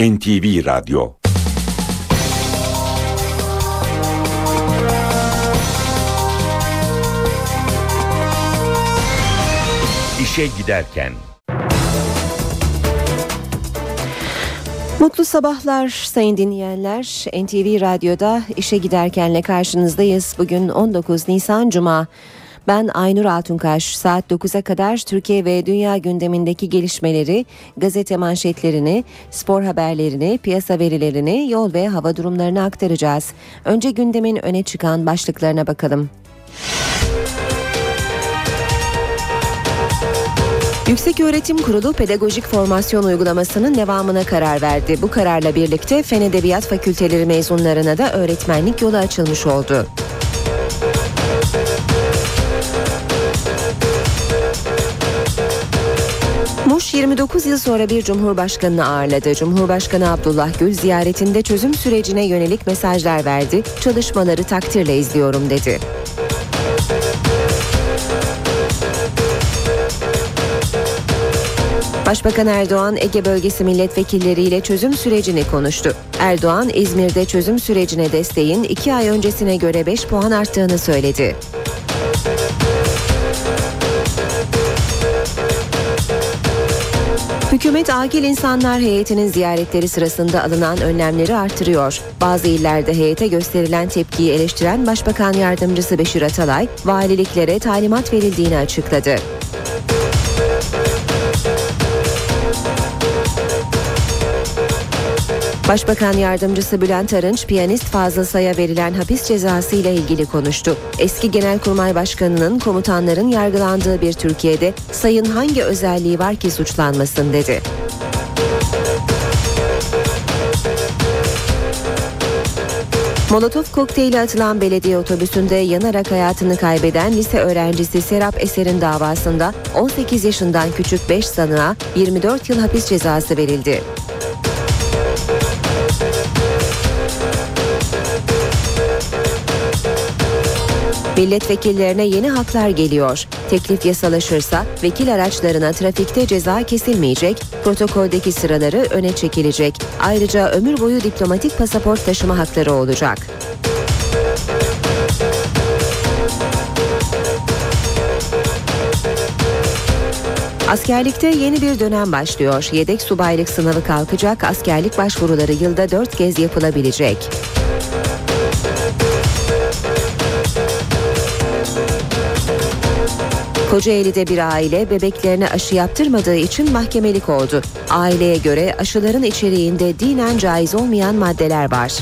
NTV Radyo İşe Giderken Mutlu sabahlar sayın dinleyenler. NTV Radyo'da işe giderkenle karşınızdayız. Bugün 19 Nisan Cuma. Ben Aynur Altunkaş. Saat 9'a kadar Türkiye ve dünya gündemindeki gelişmeleri, gazete manşetlerini, spor haberlerini, piyasa verilerini, yol ve hava durumlarını aktaracağız. Önce gündemin öne çıkan başlıklarına bakalım. Yüksek Öğretim Kurulu pedagojik formasyon uygulamasının devamına karar verdi. Bu kararla birlikte Fen Edebiyat Fakülteleri mezunlarına da öğretmenlik yolu açılmış oldu. 29 yıl sonra bir cumhurbaşkanını ağırladı. Cumhurbaşkanı Abdullah Gül ziyaretinde çözüm sürecine yönelik mesajlar verdi. Çalışmaları takdirle izliyorum dedi. Başbakan Erdoğan Ege bölgesi milletvekilleriyle çözüm sürecini konuştu. Erdoğan İzmir'de çözüm sürecine desteğin iki ay öncesine göre 5 puan arttığını söyledi. Hükümet Akil İnsanlar Heyeti'nin ziyaretleri sırasında alınan önlemleri artırıyor. Bazı illerde heyete gösterilen tepkiyi eleştiren Başbakan Yardımcısı Beşir Atalay, valiliklere talimat verildiğini açıkladı. Başbakan Yardımcısı Bülent Arınç, piyanist Fazıl Say'a verilen hapis cezası ile ilgili konuştu. Eski Genelkurmay Başkanı'nın komutanların yargılandığı bir Türkiye'de Say'ın hangi özelliği var ki suçlanmasın dedi. Molotof kokteyli atılan belediye otobüsünde yanarak hayatını kaybeden lise öğrencisi Serap Eser'in davasında 18 yaşından küçük 5 sanığa 24 yıl hapis cezası verildi. Milletvekillerine yeni haklar geliyor. Teklif yasalaşırsa vekil araçlarına trafikte ceza kesilmeyecek, protokoldeki sıraları öne çekilecek. Ayrıca ömür boyu diplomatik pasaport taşıma hakları olacak. Askerlikte yeni bir dönem başlıyor. Yedek subaylık sınavı kalkacak, askerlik başvuruları yılda dört kez yapılabilecek. Kocaeli'de bir aile bebeklerine aşı yaptırmadığı için mahkemelik oldu. Aileye göre aşıların içeriğinde dinen caiz olmayan maddeler var.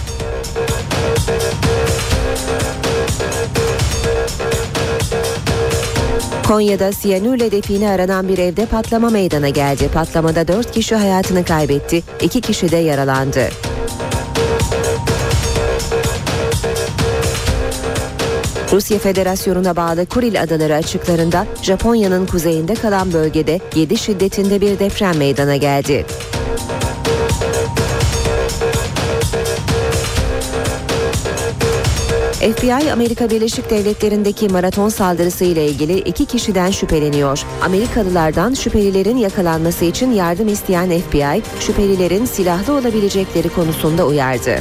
Konya'da siyanürle define aranan bir evde patlama meydana geldi. Patlamada 4 kişi hayatını kaybetti, 2 kişi de yaralandı. Rusya Federasyonu'na bağlı Kuril Adaları açıklarında Japonya'nın kuzeyinde kalan bölgede 7 şiddetinde bir deprem meydana geldi. FBI Amerika Birleşik Devletleri'ndeki maraton saldırısı ile ilgili iki kişiden şüpheleniyor. Amerikalılardan şüphelilerin yakalanması için yardım isteyen FBI, şüphelilerin silahlı olabilecekleri konusunda uyardı.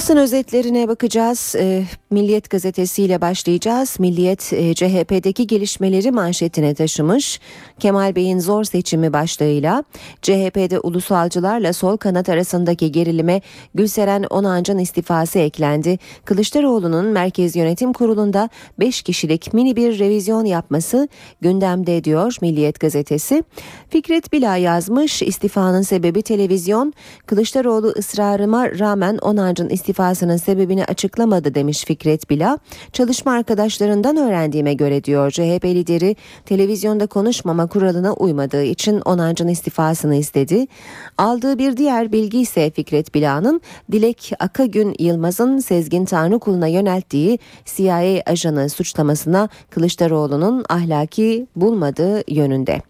Basın özetlerine bakacağız. E, Milliyet gazetesiyle başlayacağız. Milliyet e, CHP'deki gelişmeleri manşetine taşımış. Kemal Bey'in zor seçimi başlığıyla CHP'de ulusalcılarla sol kanat arasındaki gerilime Gülseren Onancı'nın istifası eklendi. Kılıçdaroğlu'nun Merkez Yönetim Kurulu'nda 5 kişilik mini bir revizyon yapması gündemde diyor Milliyet gazetesi. Fikret Bila yazmış istifanın sebebi televizyon. Kılıçdaroğlu ısrarıma rağmen Onancı'nın istifasının sebebini açıklamadı demiş Fikret Bila. Çalışma arkadaşlarından öğrendiğime göre diyor CHP lideri televizyonda konuşmama kuralına uymadığı için Onancı'nın istifasını istedi. Aldığı bir diğer bilgi ise Fikret Bila'nın Dilek Akagün Yılmaz'ın Sezgin Tanrıkulu'na yönelttiği CIA ajanı suçlamasına Kılıçdaroğlu'nun ahlaki bulmadığı yönünde.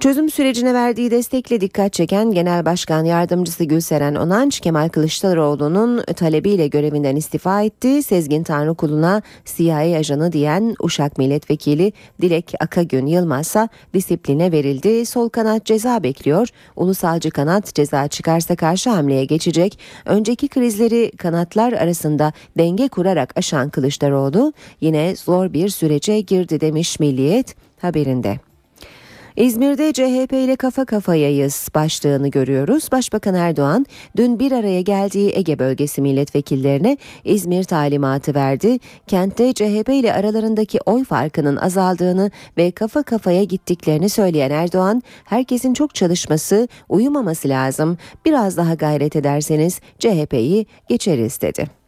Çözüm sürecine verdiği destekle dikkat çeken Genel Başkan Yardımcısı Gülseren Onanç, Kemal Kılıçdaroğlu'nun talebiyle görevinden istifa etti. Sezgin Tanrıkulu'na CIA ajanı diyen Uşak Milletvekili Dilek Akagün Yılmaz'a disipline verildi. Sol kanat ceza bekliyor. Ulusalcı kanat ceza çıkarsa karşı hamleye geçecek. Önceki krizleri kanatlar arasında denge kurarak aşan Kılıçdaroğlu yine zor bir sürece girdi demiş Milliyet haberinde. İzmir'de CHP ile kafa kafayayız başlığını görüyoruz. Başbakan Erdoğan dün bir araya geldiği Ege bölgesi milletvekillerine İzmir talimatı verdi. Kentte CHP ile aralarındaki oy farkının azaldığını ve kafa kafaya gittiklerini söyleyen Erdoğan, herkesin çok çalışması, uyumaması lazım. Biraz daha gayret ederseniz CHP'yi geçeriz dedi.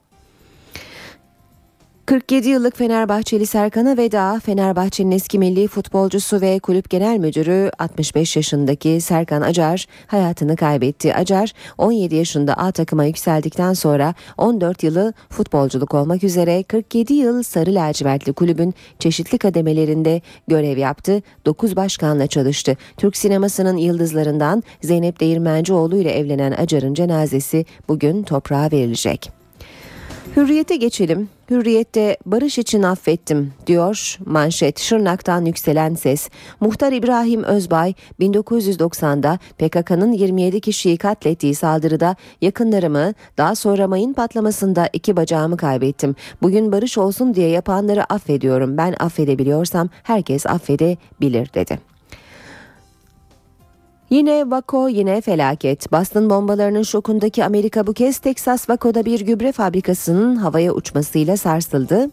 47 yıllık Fenerbahçeli Serkan'a veda, Fenerbahçe'nin eski milli futbolcusu ve kulüp genel müdürü 65 yaşındaki Serkan Acar hayatını kaybetti. Acar 17 yaşında A takıma yükseldikten sonra 14 yılı futbolculuk olmak üzere 47 yıl Sarı Lacivertli kulübün çeşitli kademelerinde görev yaptı. 9 başkanla çalıştı. Türk sinemasının yıldızlarından Zeynep Değirmencioğlu ile evlenen Acar'ın cenazesi bugün toprağa verilecek. Hürriyete geçelim. Hürriyette barış için affettim diyor manşet Şırnak'tan yükselen ses. Muhtar İbrahim Özbay 1990'da PKK'nın 27 kişiyi katlettiği saldırıda yakınlarımı daha sonra mayın patlamasında iki bacağımı kaybettim. Bugün barış olsun diye yapanları affediyorum. Ben affedebiliyorsam herkes affedebilir dedi. Yine Vako yine felaket. Boston bombalarının şokundaki Amerika bu kez Texas Vako'da bir gübre fabrikasının havaya uçmasıyla sarsıldı.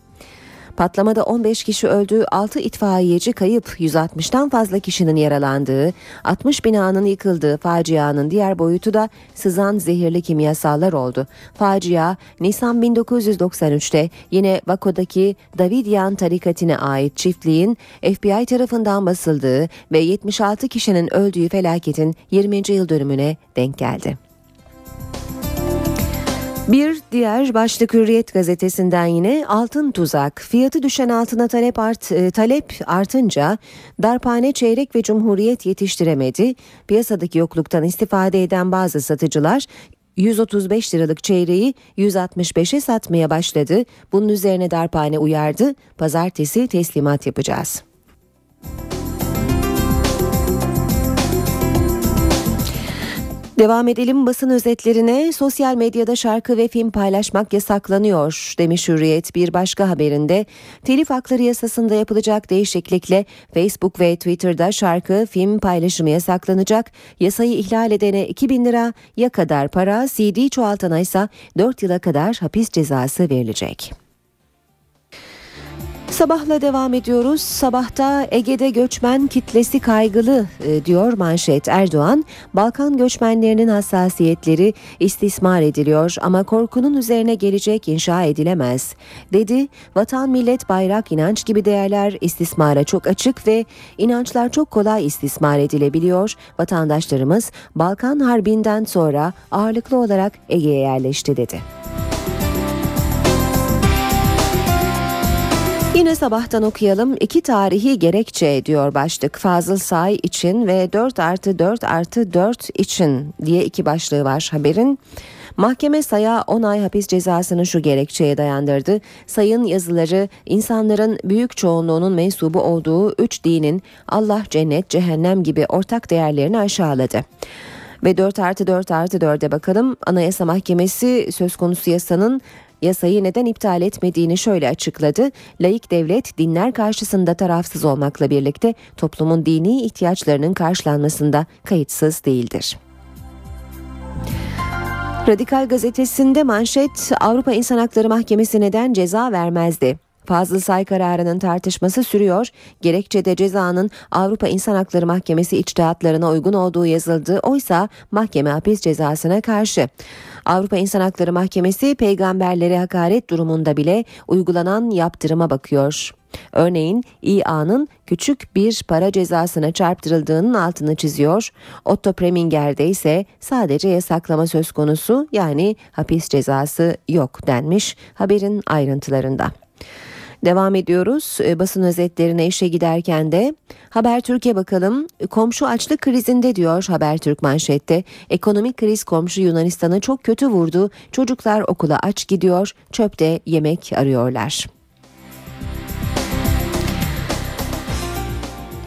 Patlamada 15 kişi öldü, 6 itfaiyeci kayıp, 160'tan fazla kişinin yaralandığı, 60 binanın yıkıldığı facianın diğer boyutu da sızan zehirli kimyasallar oldu. Facia Nisan 1993'te yine Vako'daki Davidian tarikatine ait çiftliğin FBI tarafından basıldığı ve 76 kişinin öldüğü felaketin 20. yıl dönümüne denk geldi. Bir diğer başlık Hürriyet gazetesinden yine altın tuzak. Fiyatı düşen altına talep art, e, talep artınca darphane çeyrek ve cumhuriyet yetiştiremedi. Piyasadaki yokluktan istifade eden bazı satıcılar 135 liralık çeyreği 165'e satmaya başladı. Bunun üzerine darphane uyardı. Pazartesi teslimat yapacağız. Devam edelim basın özetlerine. Sosyal medyada şarkı ve film paylaşmak yasaklanıyor demiş Hürriyet bir başka haberinde. Telif hakları yasasında yapılacak değişiklikle Facebook ve Twitter'da şarkı, film paylaşımı yasaklanacak. Yasayı ihlal edene 2000 lira ya kadar para, CD çoğaltana ise 4 yıla kadar hapis cezası verilecek. Sabahla devam ediyoruz. Sabahta Ege'de göçmen kitlesi kaygılı e, diyor manşet Erdoğan. Balkan göçmenlerinin hassasiyetleri istismar ediliyor ama korkunun üzerine gelecek inşa edilemez. Dedi vatan millet bayrak inanç gibi değerler istismara çok açık ve inançlar çok kolay istismar edilebiliyor. Vatandaşlarımız Balkan Harbi'nden sonra ağırlıklı olarak Ege'ye yerleşti dedi. Yine sabahtan okuyalım. İki tarihi gerekçe diyor başlık. Fazıl Say için ve 4 artı 4 artı 4 için diye iki başlığı var haberin. Mahkeme Say'a 10 ay hapis cezasını şu gerekçeye dayandırdı. Say'ın yazıları insanların büyük çoğunluğunun mensubu olduğu üç dinin Allah, cennet, cehennem gibi ortak değerlerini aşağıladı. Ve 4 artı 4 artı 4'e bakalım. Anayasa Mahkemesi söz konusu yasanın yasayı neden iptal etmediğini şöyle açıkladı. Laik devlet dinler karşısında tarafsız olmakla birlikte toplumun dini ihtiyaçlarının karşılanmasında kayıtsız değildir. Radikal gazetesinde manşet Avrupa İnsan Hakları Mahkemesi neden ceza vermezdi? Fazıl Say kararının tartışması sürüyor. Gerekçede cezanın Avrupa İnsan Hakları Mahkemesi içtihatlarına uygun olduğu yazıldı. Oysa mahkeme hapis cezasına karşı. Avrupa İnsan Hakları Mahkemesi peygamberlere hakaret durumunda bile uygulanan yaptırıma bakıyor. Örneğin İA'nın küçük bir para cezasına çarptırıldığının altını çiziyor. Otto Preminger'de ise sadece yasaklama söz konusu yani hapis cezası yok denmiş haberin ayrıntılarında. Devam ediyoruz e, basın özetlerine işe giderken de Haber Türkiye bakalım komşu açlık krizinde diyor Habertürk manşette. Ekonomik kriz komşu Yunanistan'ı çok kötü vurdu. Çocuklar okula aç gidiyor, çöpte yemek arıyorlar.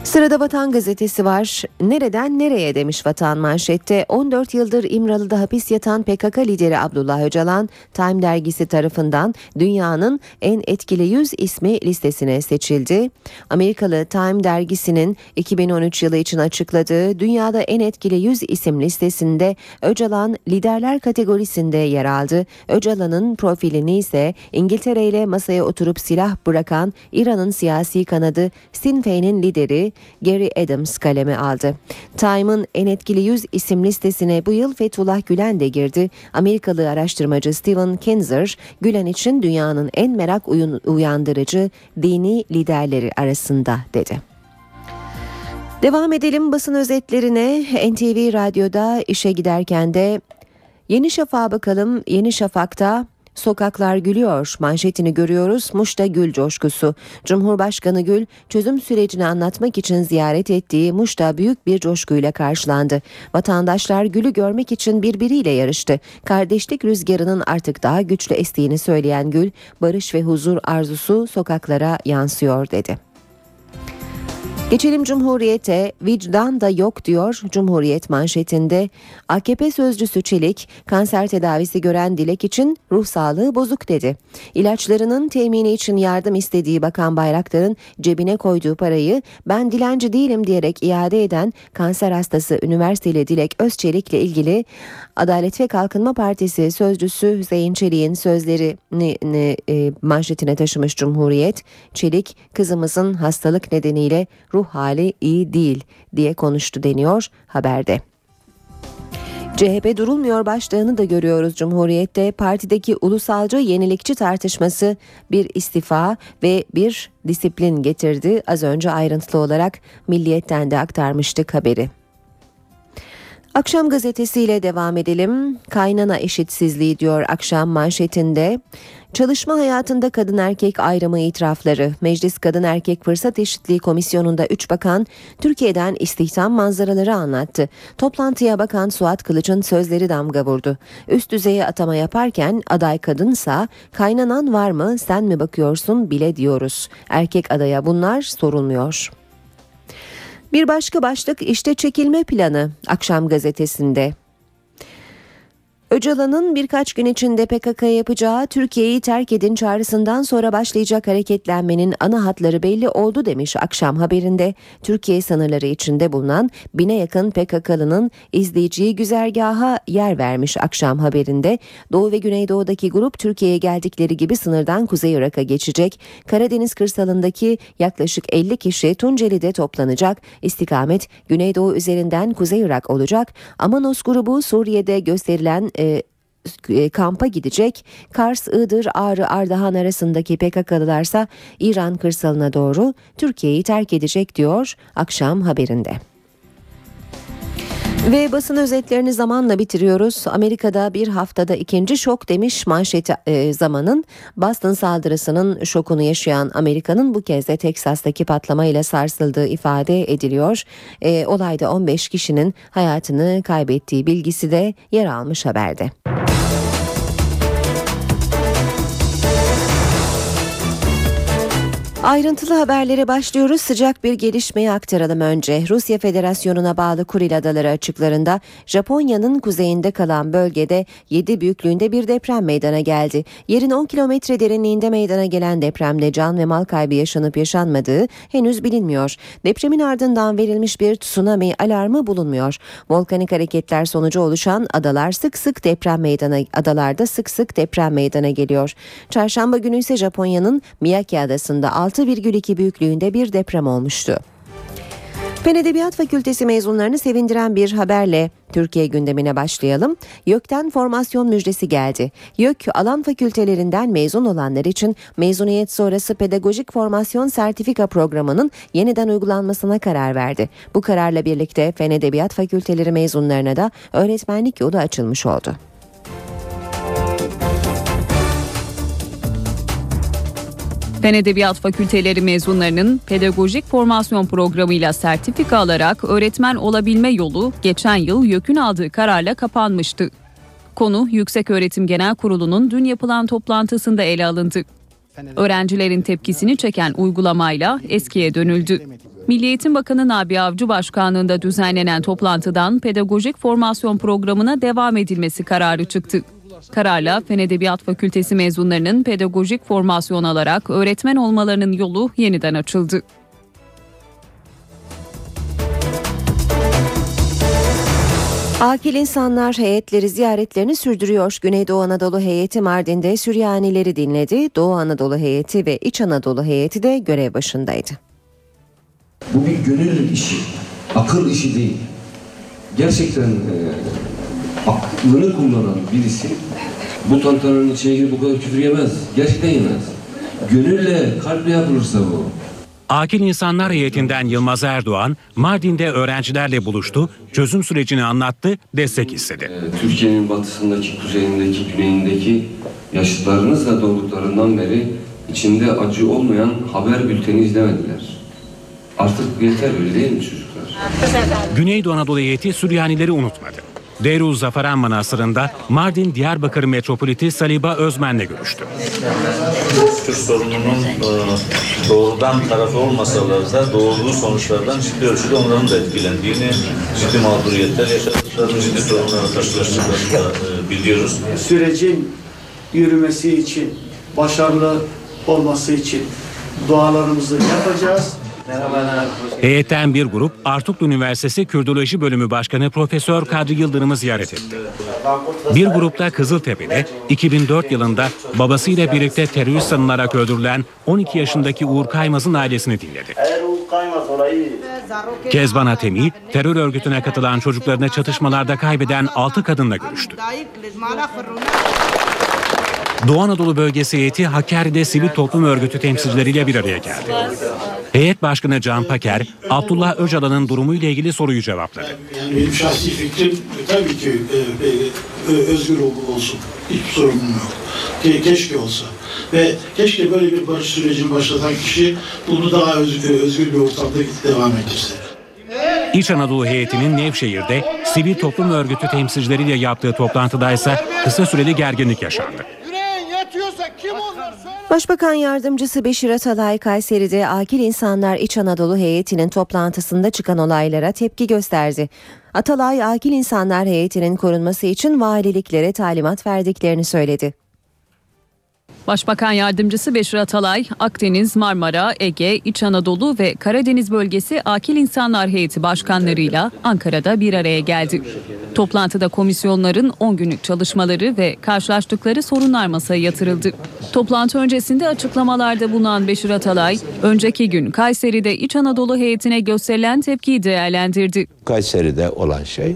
Sırada Vatan Gazetesi var. Nereden nereye demiş Vatan manşette. 14 yıldır İmralı'da hapis yatan PKK lideri Abdullah Öcalan, Time dergisi tarafından dünyanın en etkili 100 ismi listesine seçildi. Amerikalı Time dergisinin 2013 yılı için açıkladığı dünyada en etkili 100 isim listesinde Öcalan liderler kategorisinde yer aldı. Öcalan'ın profilini ise İngiltere ile masaya oturup silah bırakan İran'ın siyasi kanadı Sinn lideri Gary Adams kaleme aldı. Time'ın en etkili 100 isim listesine bu yıl Fethullah Gülen de girdi. Amerikalı araştırmacı Steven Kinzer, Gülen için dünyanın en merak uyandırıcı dini liderleri arasında dedi. Devam edelim basın özetlerine. NTV Radyo'da işe giderken de Yeni Şafak'a bakalım. Yeni Şafak'ta Sokaklar gülüyor manşetini görüyoruz. Muş'ta gül coşkusu. Cumhurbaşkanı Gül çözüm sürecini anlatmak için ziyaret ettiği Muş'ta büyük bir coşkuyla karşılandı. Vatandaşlar Gül'ü görmek için birbiriyle yarıştı. Kardeşlik rüzgarının artık daha güçlü estiğini söyleyen Gül, barış ve huzur arzusu sokaklara yansıyor dedi. Geçelim Cumhuriyet'e vicdan da yok diyor Cumhuriyet manşetinde. AKP sözcüsü Çelik kanser tedavisi gören Dilek için ruh sağlığı bozuk dedi. İlaçlarının temini için yardım istediği Bakan Bayraktar'ın cebine koyduğu parayı ben dilenci değilim diyerek iade eden kanser hastası üniversiteli Dilek Özçelik ile ilgili Adalet ve Kalkınma Partisi sözcüsü Hüseyin Çelik'in sözlerini e, manşetine taşımış Cumhuriyet. Çelik kızımızın hastalık nedeniyle ruh ruh hali iyi değil diye konuştu deniyor haberde. CHP durulmuyor başlığını da görüyoruz Cumhuriyet'te. Partideki ulusalcı yenilikçi tartışması bir istifa ve bir disiplin getirdi. Az önce ayrıntılı olarak Milliyet'ten de aktarmıştık haberi. Akşam gazetesiyle devam edelim. Kaynana eşitsizliği diyor akşam manşetinde. Çalışma hayatında kadın erkek ayrımı itirafları. Meclis Kadın Erkek Fırsat Eşitliği Komisyonu'nda 3 bakan Türkiye'den istihdam manzaraları anlattı. Toplantıya bakan Suat Kılıç'ın sözleri damga vurdu. Üst düzeye atama yaparken aday kadınsa kaynanan var mı sen mi bakıyorsun bile diyoruz. Erkek adaya bunlar sorulmuyor. Bir başka başlık işte çekilme planı akşam gazetesinde. Öcalan'ın birkaç gün içinde PKK yapacağı Türkiye'yi terk edin çağrısından sonra başlayacak hareketlenmenin ana hatları belli oldu demiş akşam haberinde. Türkiye sınırları içinde bulunan bine yakın PKK'lının izleyiciyi güzergaha yer vermiş akşam haberinde. Doğu ve Güneydoğu'daki grup Türkiye'ye geldikleri gibi sınırdan Kuzey Irak'a geçecek. Karadeniz kırsalındaki yaklaşık 50 kişi Tunceli'de toplanacak. İstikamet Güneydoğu üzerinden Kuzey Irak olacak. Amanos grubu Suriye'de gösterilen e, e, kampa gidecek. Kars, Iğdır, Ağrı, Ardahan arasındaki PKK'lılarsa İran kırsalına doğru Türkiye'yi terk edecek diyor akşam haberinde. Ve basın özetlerini zamanla bitiriyoruz. Amerika'da bir haftada ikinci şok demiş manşeti e, zamanın. Boston saldırısının şokunu yaşayan Amerika'nın bu kez de Teksas'taki patlamayla sarsıldığı ifade ediliyor. E, olayda 15 kişinin hayatını kaybettiği bilgisi de yer almış haberde. Ayrıntılı haberlere başlıyoruz. Sıcak bir gelişmeyi aktaralım önce. Rusya Federasyonu'na bağlı Kuril Adaları açıklarında Japonya'nın kuzeyinde kalan bölgede 7 büyüklüğünde bir deprem meydana geldi. Yerin 10 kilometre derinliğinde meydana gelen depremde can ve mal kaybı yaşanıp yaşanmadığı henüz bilinmiyor. Depremin ardından verilmiş bir tsunami alarmı bulunmuyor. Volkanik hareketler sonucu oluşan adalar sık sık deprem meydana adalarda sık sık deprem meydana geliyor. Çarşamba günü ise Japonya'nın Miyake adasında 6,2 büyüklüğünde bir deprem olmuştu. Fen Edebiyat Fakültesi mezunlarını sevindiren bir haberle Türkiye gündemine başlayalım. YÖK'ten formasyon müjdesi geldi. YÖK alan fakültelerinden mezun olanlar için mezuniyet sonrası pedagojik formasyon sertifika programının yeniden uygulanmasına karar verdi. Bu kararla birlikte Fen Edebiyat Fakülteleri mezunlarına da öğretmenlik yolu açılmış oldu. Fen Edebiyat Fakülteleri mezunlarının pedagojik formasyon programıyla sertifika alarak öğretmen olabilme yolu geçen yıl YÖK'ün aldığı kararla kapanmıştı. Konu Yükseköğretim Genel Kurulu'nun dün yapılan toplantısında ele alındı. Öğrencilerin tepkisini çeken uygulamayla eskiye dönüldü. Milli Eğitim Bakanı Nabi Avcı Başkanlığında düzenlenen toplantıdan pedagojik formasyon programına devam edilmesi kararı çıktı. Kararla Fen Edebiyat Fakültesi mezunlarının pedagojik formasyon alarak öğretmen olmalarının yolu yeniden açıldı. Akil insanlar heyetleri ziyaretlerini sürdürüyor. Güneydoğu Anadolu heyeti Mardin'de Süryanileri dinledi. Doğu Anadolu heyeti ve İç Anadolu heyeti de görev başındaydı. Bu bir gönül işi, akıl işi değil. Gerçekten e, aklını kullanan birisi bu tantananın içine girip bu kadar küfür yemez. Gerçekten yemez. Gönülle, kalple yapılırsa bu. Akil İnsanlar Heyetinden Yılmaz Erdoğan, Mardin'de öğrencilerle buluştu, çözüm sürecini anlattı, destek istedi. E, Türkiye'nin batısındaki, kuzeyindeki, güneyindeki yaşıtlarınızla doğduklarından beri içinde acı olmayan haber bülteni izlemediler. Artık yeter öyle değil mi çocuklar? Güneydoğu Anadolu heyeti Süryanileri unutmadı. Deyruz Zafaran Manastırı'nda Mardin Diyarbakır Metropoliti Saliba Özmen'le görüştü. Türk sorununun e, doğrudan tarafı olmasalar da doğurduğu sonuçlardan ciddi ölçüde onların da etkilendiğini, ciddi mağduriyetler yaşadıklarını, ciddi sorunlarla karşılaştıklarını e, biliyoruz. sürecin yürümesi için, başarılı olması için dualarımızı yapacağız. Heyetten bir grup Artuklu Üniversitesi Kürdoloji Bölümü Başkanı Profesör Kadri Yıldırım'ı ziyaret etti. Bir grupta Kızıltepe'de 2004 yılında babasıyla birlikte terörist sanılarak öldürülen 12 yaşındaki Uğur Kaymaz'ın ailesini dinledi. Kezban Atemi, terör örgütüne katılan çocuklarını çatışmalarda kaybeden 6 kadınla görüştü. Doğu Anadolu Bölgesi heyeti Hakkari'de sivil toplum örgütü temsilcileriyle bir araya geldi. Heyet Başkanı Can Paker, Abdullah Öcalan'ın durumuyla ilgili soruyu cevapladı. Yani benim şahsi fikrim tabii ki e, e, özgür ol- olsun. Hiçbir sorunum yok. Ke- keşke olsa. Ve keşke böyle bir barış sürecini başlatan kişi bunu daha özgür, özgür bir ortamda devam ettirse. İç Anadolu heyetinin Nevşehir'de sivil toplum örgütü temsilcileriyle yaptığı toplantıda ise kısa süreli gerginlik yaşandı. Başbakan Yardımcısı Beşir Atalay Kayseri'de Akil İnsanlar İç Anadolu heyetinin toplantısında çıkan olaylara tepki gösterdi. Atalay Akil İnsanlar heyetinin korunması için valiliklere talimat verdiklerini söyledi. Başbakan Yardımcısı Beşir Atalay, Akdeniz, Marmara, Ege, İç Anadolu ve Karadeniz bölgesi Akil İnsanlar Heyeti başkanlarıyla Ankara'da bir araya geldi. Toplantıda komisyonların 10 günlük çalışmaları ve karşılaştıkları sorunlar masaya yatırıldı. Toplantı öncesinde açıklamalarda bulunan Beşir Atalay, önceki gün Kayseri'de İç Anadolu heyetine gösterilen tepkiyi değerlendirdi. Kayseri'de olan şey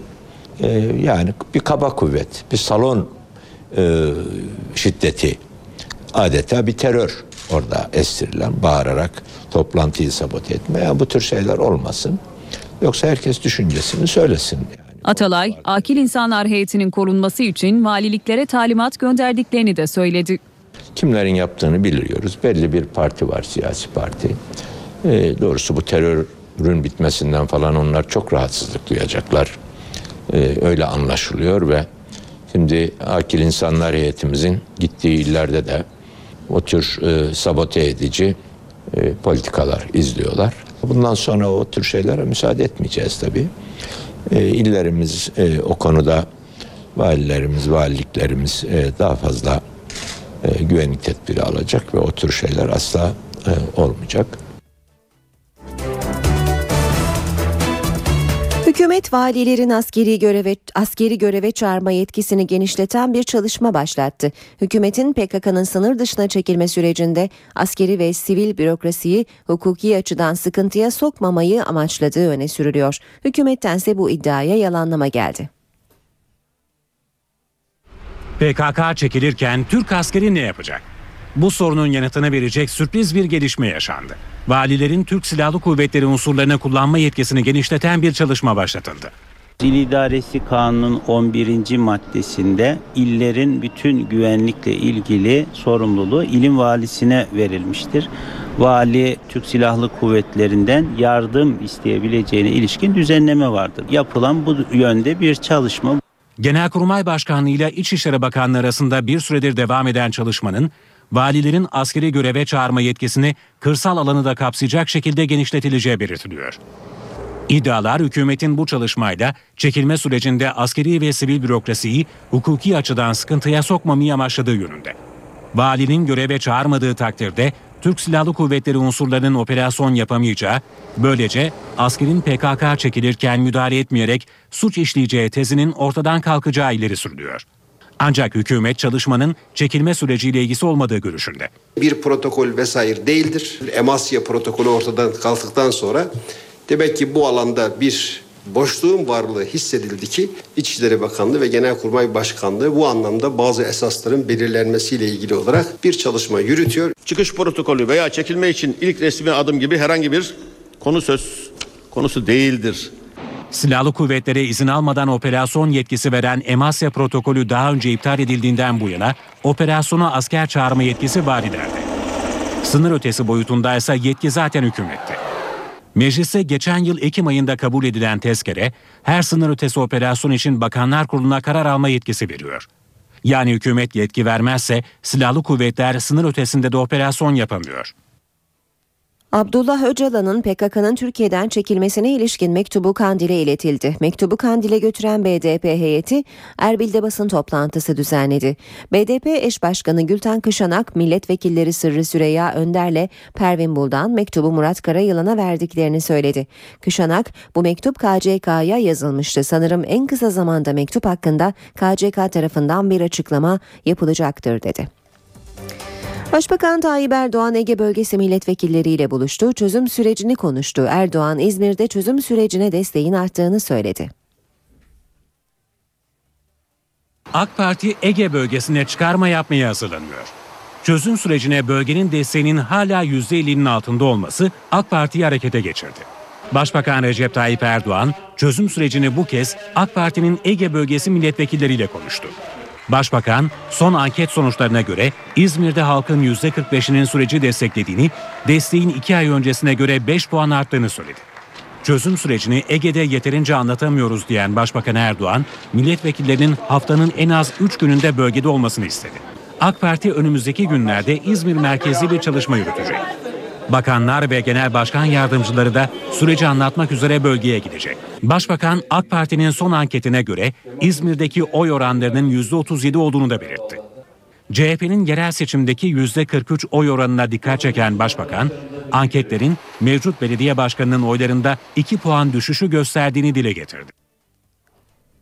e, yani bir kaba kuvvet, bir salon e, şiddeti, adeta bir terör orada estirilen, bağırarak toplantıyı sabote etme. Yani bu tür şeyler olmasın. Yoksa herkes düşüncesini söylesin. Yani. Atalay, Akil İnsanlar Heyeti'nin korunması için valiliklere talimat gönderdiklerini de söyledi. Kimlerin yaptığını biliyoruz. Belli bir parti var, siyasi parti. E, doğrusu bu terörün bitmesinden falan onlar çok rahatsızlık duyacaklar. E, öyle anlaşılıyor ve şimdi akil insanlar heyetimizin gittiği illerde de o tür e, sabote edici e, politikalar izliyorlar. Bundan sonra o tür şeylere müsaade etmeyeceğiz tabii. E, illerimiz e, o konuda valilerimiz, valiliklerimiz e, daha fazla e, güvenlik tedbiri alacak ve o tür şeyler asla e, olmayacak. Hükümet valilerin askeri göreve askeri göreve çağırma yetkisini genişleten bir çalışma başlattı. Hükümetin PKK'nın sınır dışına çekilme sürecinde askeri ve sivil bürokrasiyi hukuki açıdan sıkıntıya sokmamayı amaçladığı öne sürülüyor. Hükümettense bu iddiaya yalanlama geldi. PKK çekilirken Türk askeri ne yapacak? Bu sorunun yanıtını verecek sürpriz bir gelişme yaşandı. Valilerin Türk Silahlı Kuvvetleri unsurlarını kullanma yetkisini genişleten bir çalışma başlatıldı. İl İdaresi Kanunu'nun 11. maddesinde illerin bütün güvenlikle ilgili sorumluluğu ilin valisine verilmiştir. Vali Türk Silahlı Kuvvetleri'nden yardım isteyebileceğine ilişkin düzenleme vardır. Yapılan bu yönde bir çalışma. Genelkurmay Başkanlığı ile İçişleri Bakanlığı arasında bir süredir devam eden çalışmanın valilerin askeri göreve çağırma yetkisini kırsal alanı da kapsayacak şekilde genişletileceği belirtiliyor. İddialar hükümetin bu çalışmayla çekilme sürecinde askeri ve sivil bürokrasiyi hukuki açıdan sıkıntıya sokmamayı amaçladığı yönünde. Valinin göreve çağırmadığı takdirde Türk Silahlı Kuvvetleri unsurlarının operasyon yapamayacağı, böylece askerin PKK çekilirken müdahale etmeyerek suç işleyeceği tezinin ortadan kalkacağı ileri sürülüyor. Ancak hükümet çalışmanın çekilme süreciyle ilgisi olmadığı görüşünde. Bir protokol vesaire değildir. Emasya protokolü ortadan kalktıktan sonra demek ki bu alanda bir boşluğun varlığı hissedildi ki İçişleri Bakanlığı ve Genelkurmay Başkanlığı bu anlamda bazı esasların belirlenmesiyle ilgili olarak bir çalışma yürütüyor. Çıkış protokolü veya çekilme için ilk resmi adım gibi herhangi bir konu söz konusu değildir. Silahlı kuvvetlere izin almadan operasyon yetkisi veren Emasya protokolü daha önce iptal edildiğinden bu yana operasyona asker çağırma yetkisi valilerde. Sınır ötesi boyutunda ise yetki zaten hükümette. Meclise geçen yıl Ekim ayında kabul edilen tezkere her sınır ötesi operasyon için Bakanlar Kurulu'na karar alma yetkisi veriyor. Yani hükümet yetki vermezse silahlı kuvvetler sınır ötesinde de operasyon yapamıyor. Abdullah Öcalan'ın PKK'nın Türkiye'den çekilmesine ilişkin mektubu Kandil'e iletildi. Mektubu Kandil'e götüren BDP heyeti Erbil'de basın toplantısı düzenledi. BDP eş başkanı Gülten Kışanak, milletvekilleri Sırrı Süreyya Önder'le Pervin Buldan mektubu Murat Karayılan'a verdiklerini söyledi. Kışanak, bu mektup KCK'ya yazılmıştı. Sanırım en kısa zamanda mektup hakkında KCK tarafından bir açıklama yapılacaktır dedi. Başbakan Tayyip Erdoğan Ege bölgesi milletvekilleriyle buluştu, çözüm sürecini konuştu. Erdoğan İzmir'de çözüm sürecine desteğin arttığını söyledi. AK Parti Ege bölgesine çıkarma yapmaya hazırlanıyor. Çözüm sürecine bölgenin desteğinin hala %50'nin altında olması AK Parti'yi harekete geçirdi. Başbakan Recep Tayyip Erdoğan çözüm sürecini bu kez AK Parti'nin Ege bölgesi milletvekilleriyle konuştu. Başbakan son anket sonuçlarına göre İzmir'de halkın %45'inin süreci desteklediğini, desteğin 2 ay öncesine göre 5 puan arttığını söyledi. Çözüm sürecini Ege'de yeterince anlatamıyoruz diyen Başbakan Erdoğan, milletvekillerinin haftanın en az 3 gününde bölgede olmasını istedi. AK Parti önümüzdeki günlerde İzmir merkezli bir çalışma yürütecek. Bakanlar ve genel başkan yardımcıları da süreci anlatmak üzere bölgeye gidecek. Başbakan AK Parti'nin son anketine göre İzmir'deki oy oranlarının %37 olduğunu da belirtti. CHP'nin yerel seçimdeki %43 oy oranına dikkat çeken başbakan, anketlerin mevcut belediye başkanının oylarında 2 puan düşüşü gösterdiğini dile getirdi.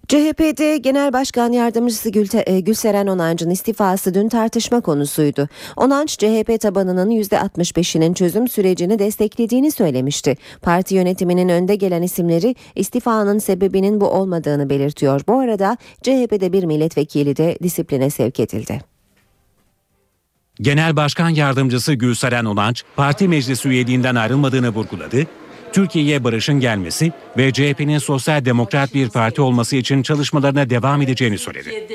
CHP'de Genel Başkan Yardımcısı Gülte, e, Gülseren Onancı'nın istifası dün tartışma konusuydu. Onanç CHP tabanının %65'inin çözüm sürecini desteklediğini söylemişti. Parti yönetiminin önde gelen isimleri istifanın sebebinin bu olmadığını belirtiyor. Bu arada CHP'de bir milletvekili de disipline sevk edildi. Genel Başkan Yardımcısı Gülseren Olanç, parti meclisi üyeliğinden ayrılmadığını vurguladı. Türkiye'ye barışın gelmesi ve CHP'nin sosyal demokrat bir parti olması için çalışmalarına devam edeceğini söyledi.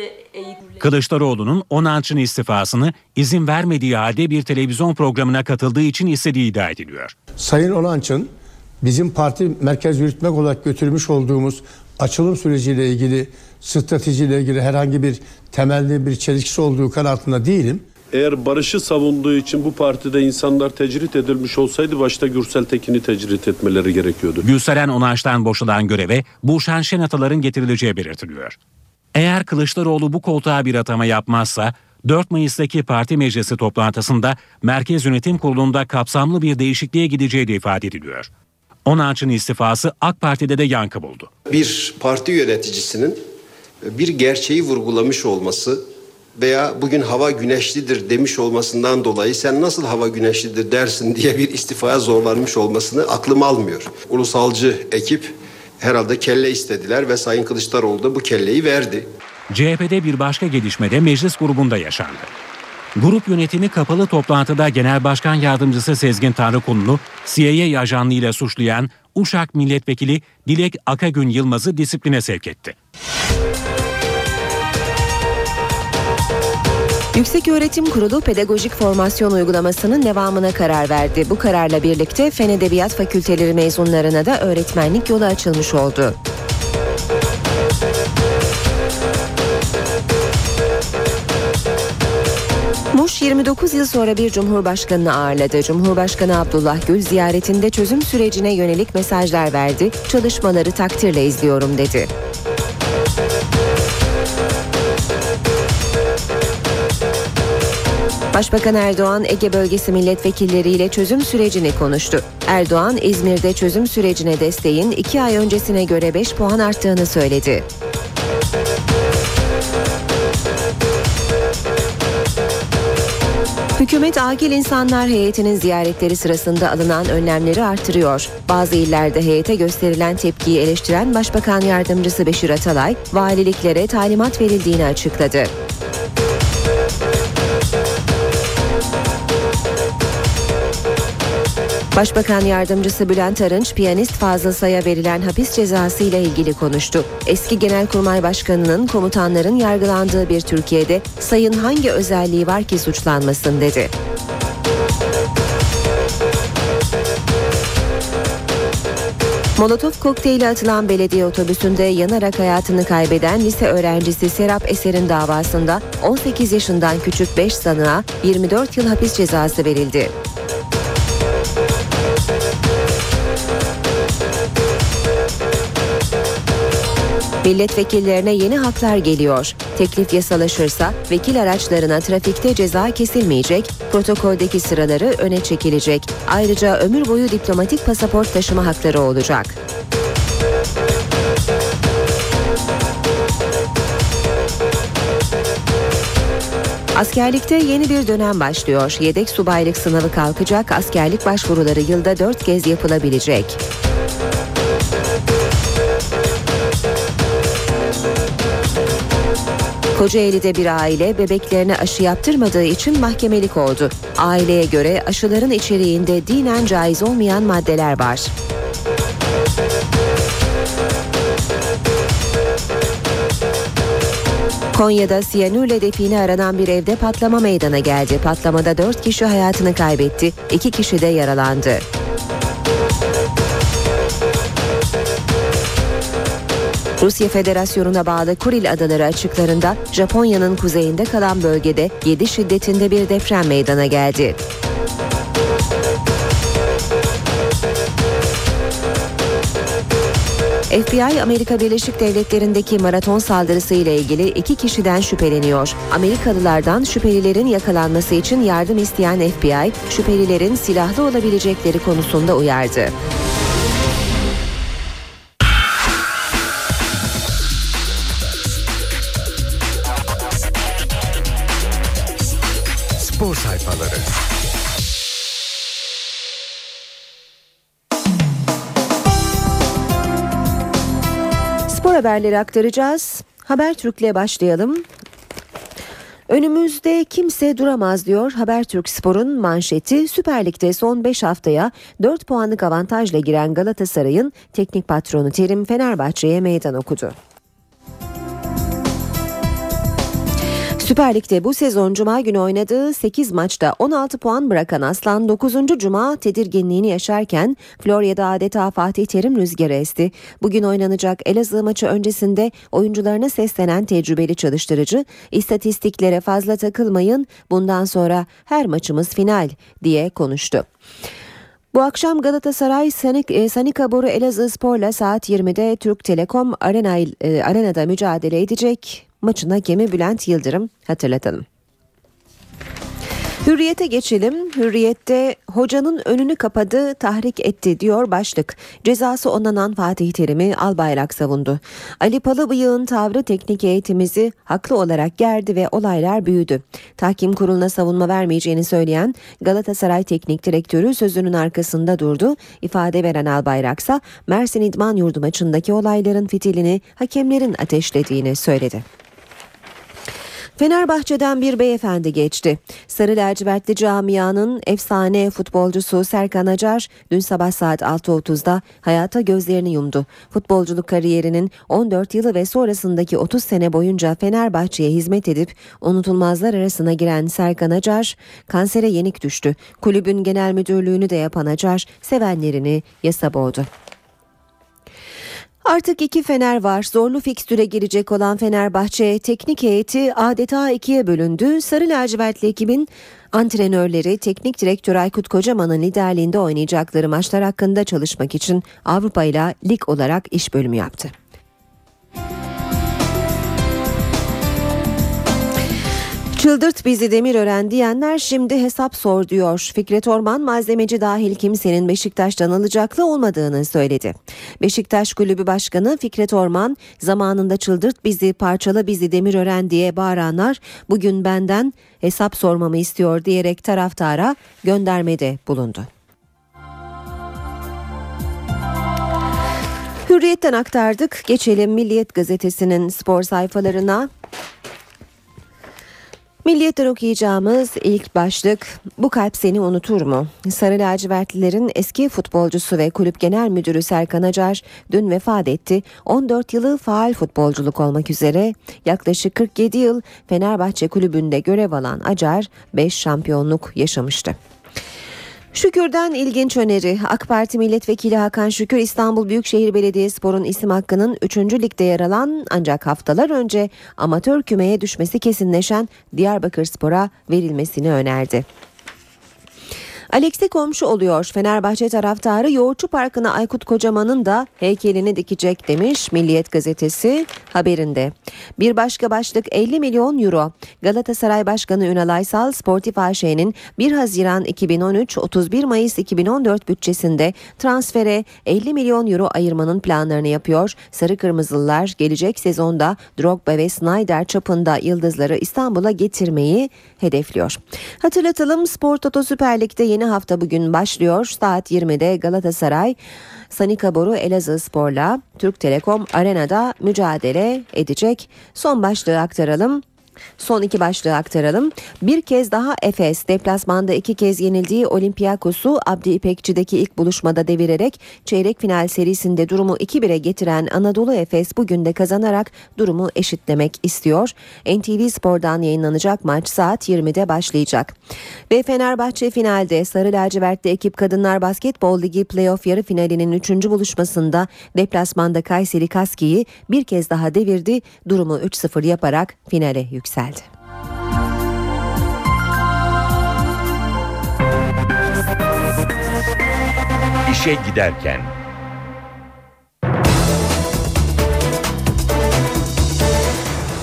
Kılıçdaroğlu'nun Onanç'ın istifasını izin vermediği halde bir televizyon programına katıldığı için istediği iddia ediliyor. Sayın Onanç'ın bizim parti merkez yürütmek olarak götürmüş olduğumuz açılım süreciyle ilgili stratejiyle ilgili herhangi bir temelli bir çelişkisi olduğu kanaatinde değilim. Eğer barışı savunduğu için bu partide insanlar tecrit edilmiş olsaydı başta Gürsel Tekin'i tecrit etmeleri gerekiyordu. Gülseren Onanç'tan boşalan göreve Burşan Şenataların getirileceği belirtiliyor. Eğer Kılıçdaroğlu bu koltuğa bir atama yapmazsa 4 Mayıs'taki parti meclisi toplantısında Merkez Yönetim Kurulu'nda kapsamlı bir değişikliğe gideceği de ifade ediliyor. Onanç'ın istifası AK Parti'de de yankı buldu. Bir parti yöneticisinin bir gerçeği vurgulamış olması veya bugün hava güneşlidir demiş olmasından dolayı sen nasıl hava güneşlidir dersin diye bir istifaya zorlanmış olmasını aklım almıyor. Ulusalcı ekip herhalde kelle istediler ve Sayın Kılıçdaroğlu da bu kelleyi verdi. CHP'de bir başka gelişmede meclis grubunda yaşandı. Grup yönetimi kapalı toplantıda Genel Başkan Yardımcısı Sezgin Tanrıkulu'nu CIA ajanlığıyla suçlayan Uşak Milletvekili Dilek Akagün Yılmaz'ı disipline sevk etti. Yükseköğretim Kurulu pedagojik formasyon uygulamasının devamına karar verdi. Bu kararla birlikte Fen Edebiyat Fakülteleri mezunlarına da öğretmenlik yolu açılmış oldu. Muş 29 yıl sonra bir cumhurbaşkanını ağırladı. Cumhurbaşkanı Abdullah Gül ziyaretinde çözüm sürecine yönelik mesajlar verdi. Çalışmaları takdirle izliyorum dedi. Başbakan Erdoğan Ege bölgesi milletvekilleriyle çözüm sürecini konuştu. Erdoğan İzmir'de çözüm sürecine desteğin 2 ay öncesine göre 5 puan arttığını söyledi. Hükümet Akil İnsanlar Heyeti'nin ziyaretleri sırasında alınan önlemleri artırıyor. Bazı illerde heyete gösterilen tepkiyi eleştiren Başbakan Yardımcısı Beşir Atalay, valiliklere talimat verildiğini açıkladı. Başbakan Yardımcısı Bülent Arınç, piyanist Fazıl Say'a verilen hapis cezası ile ilgili konuştu. Eski Genelkurmay Başkanı'nın komutanların yargılandığı bir Türkiye'de Say'ın hangi özelliği var ki suçlanmasın dedi. Molotof kokteyli atılan belediye otobüsünde yanarak hayatını kaybeden lise öğrencisi Serap Eser'in davasında 18 yaşından küçük 5 sanığa 24 yıl hapis cezası verildi. Milletvekillerine yeni haklar geliyor. Teklif yasalaşırsa vekil araçlarına trafikte ceza kesilmeyecek, protokoldeki sıraları öne çekilecek. Ayrıca ömür boyu diplomatik pasaport taşıma hakları olacak. Askerlikte yeni bir dönem başlıyor. Yedek subaylık sınavı kalkacak, askerlik başvuruları yılda dört kez yapılabilecek. Kocaeli'de bir aile bebeklerine aşı yaptırmadığı için mahkemelik oldu. Aileye göre aşıların içeriğinde dinen caiz olmayan maddeler var. Konya'da siyanürle define aranan bir evde patlama meydana geldi. Patlamada 4 kişi hayatını kaybetti, 2 kişi de yaralandı. Rusya Federasyonu'na bağlı Kuril Adaları açıklarında Japonya'nın kuzeyinde kalan bölgede 7 şiddetinde bir deprem meydana geldi. FBI Amerika Birleşik Devletleri'ndeki maraton saldırısı ile ilgili iki kişiden şüpheleniyor. Amerikalılardan şüphelilerin yakalanması için yardım isteyen FBI, şüphelilerin silahlı olabilecekleri konusunda uyardı. Sayfaları. Spor haberleri aktaracağız. Habertürk'le başlayalım. Önümüzde kimse duramaz diyor Habertürk Spor'un manşeti. Süper Lig'de son 5 haftaya 4 puanlık avantajla giren Galatasaray'ın teknik patronu Terim Fenerbahçe'ye meydan okudu. Süper Lig'de bu sezon Cuma günü oynadığı 8 maçta 16 puan bırakan Aslan 9. Cuma tedirginliğini yaşarken Florya'da adeta Fatih Terim rüzgarı esti. Bugün oynanacak Elazığ maçı öncesinde oyuncularına seslenen tecrübeli çalıştırıcı istatistiklere fazla takılmayın bundan sonra her maçımız final diye konuştu. Bu akşam Galatasaray Sanik, e, Sanika Boru Elazığ Spor'la saat 20'de Türk Telekom Arena, e, Arena'da mücadele edecek. Maçın hakemi Bülent Yıldırım hatırlatalım. Hürriyete geçelim. Hürriyette hocanın önünü kapadı, tahrik etti diyor başlık. Cezası onanan Fatih Terim'i Albayrak savundu. Ali Palıbıyık'ın tavrı teknik eğitimizi haklı olarak gerdi ve olaylar büyüdü. Tahkim kuruluna savunma vermeyeceğini söyleyen Galatasaray Teknik Direktörü sözünün arkasında durdu. İfade veren Albayraksa Mersin İdman Yurdu maçındaki olayların fitilini hakemlerin ateşlediğini söyledi. Fenerbahçe'den bir beyefendi geçti. Sarı lacivertli camianın efsane futbolcusu Serkan Acar dün sabah saat 6.30'da hayata gözlerini yumdu. Futbolculuk kariyerinin 14 yılı ve sonrasındaki 30 sene boyunca Fenerbahçe'ye hizmet edip unutulmazlar arasına giren Serkan Acar kansere yenik düştü. Kulübün genel müdürlüğünü de yapan Acar sevenlerini yasa boğdu. Artık iki Fener var. Zorlu fikstüre girecek olan Fenerbahçe teknik heyeti adeta ikiye bölündü. Sarı lacivertli ekibin antrenörleri teknik direktör Aykut Kocaman'ın liderliğinde oynayacakları maçlar hakkında çalışmak için Avrupa ile lig olarak iş bölümü yaptı. Çıldırt bizi Demirören diyenler şimdi hesap sor diyor. Fikret Orman malzemeci dahil kimsenin Beşiktaş'tan alacaklı olmadığını söyledi. Beşiktaş Kulübü Başkanı Fikret Orman zamanında çıldırt bizi parçala bizi Demirören diye bağıranlar bugün benden hesap sormamı istiyor diyerek taraftara göndermede bulundu. Hürriyetten aktardık. Geçelim Milliyet gazetesinin spor sayfalarına. Milliyetten okuyacağımız ilk başlık bu kalp seni unutur mu? Sarı lacivertlilerin eski futbolcusu ve kulüp genel müdürü Serkan Acar dün vefat etti. 14 yılı faal futbolculuk olmak üzere yaklaşık 47 yıl Fenerbahçe kulübünde görev alan Acar 5 şampiyonluk yaşamıştı. Şükür'den ilginç öneri. AK Parti Milletvekili Hakan Şükür İstanbul Büyükşehir Belediyespor'un isim hakkının 3. ligde yer alan ancak haftalar önce amatör kümeye düşmesi kesinleşen Diyarbakırspor'a verilmesini önerdi. Alex'i komşu oluyor. Fenerbahçe taraftarı Yoğurtçu Parkı'na Aykut Kocaman'ın da heykelini dikecek demiş Milliyet gazetesi haberinde. Bir başka başlık 50 milyon euro. Galatasaray Başkanı Ünal Aysal Sportif AŞ'nin 1 Haziran 2013 31 Mayıs 2014 bütçesinde transfere 50 milyon euro ayırmanın planlarını yapıyor. Sarı Kırmızılılar gelecek sezonda Drogba ve Snyder çapında yıldızları İstanbul'a getirmeyi hedefliyor. Hatırlatalım Spor Toto Süper Lig'de yeni hafta bugün başlıyor. Saat 20'de Galatasaray Sanika Boru Elazığ Spor'la Türk Telekom Arena'da mücadele edecek. Son başlığı aktaralım. Son iki başlığı aktaralım. Bir kez daha Efes deplasmanda iki kez yenildiği Olympiakos'u Abdi İpekçi'deki ilk buluşmada devirerek çeyrek final serisinde durumu 2-1'e getiren Anadolu Efes bugün de kazanarak durumu eşitlemek istiyor. NTV Spor'dan yayınlanacak maç saat 20'de başlayacak. Ve Fenerbahçe finalde Sarı Lacivert'te ekip Kadınlar Basketbol Ligi playoff yarı finalinin 3. buluşmasında deplasmanda Kayseri Kaski'yi bir kez daha devirdi. Durumu 3-0 yaparak finale yükseldi yükseldi. İşe giderken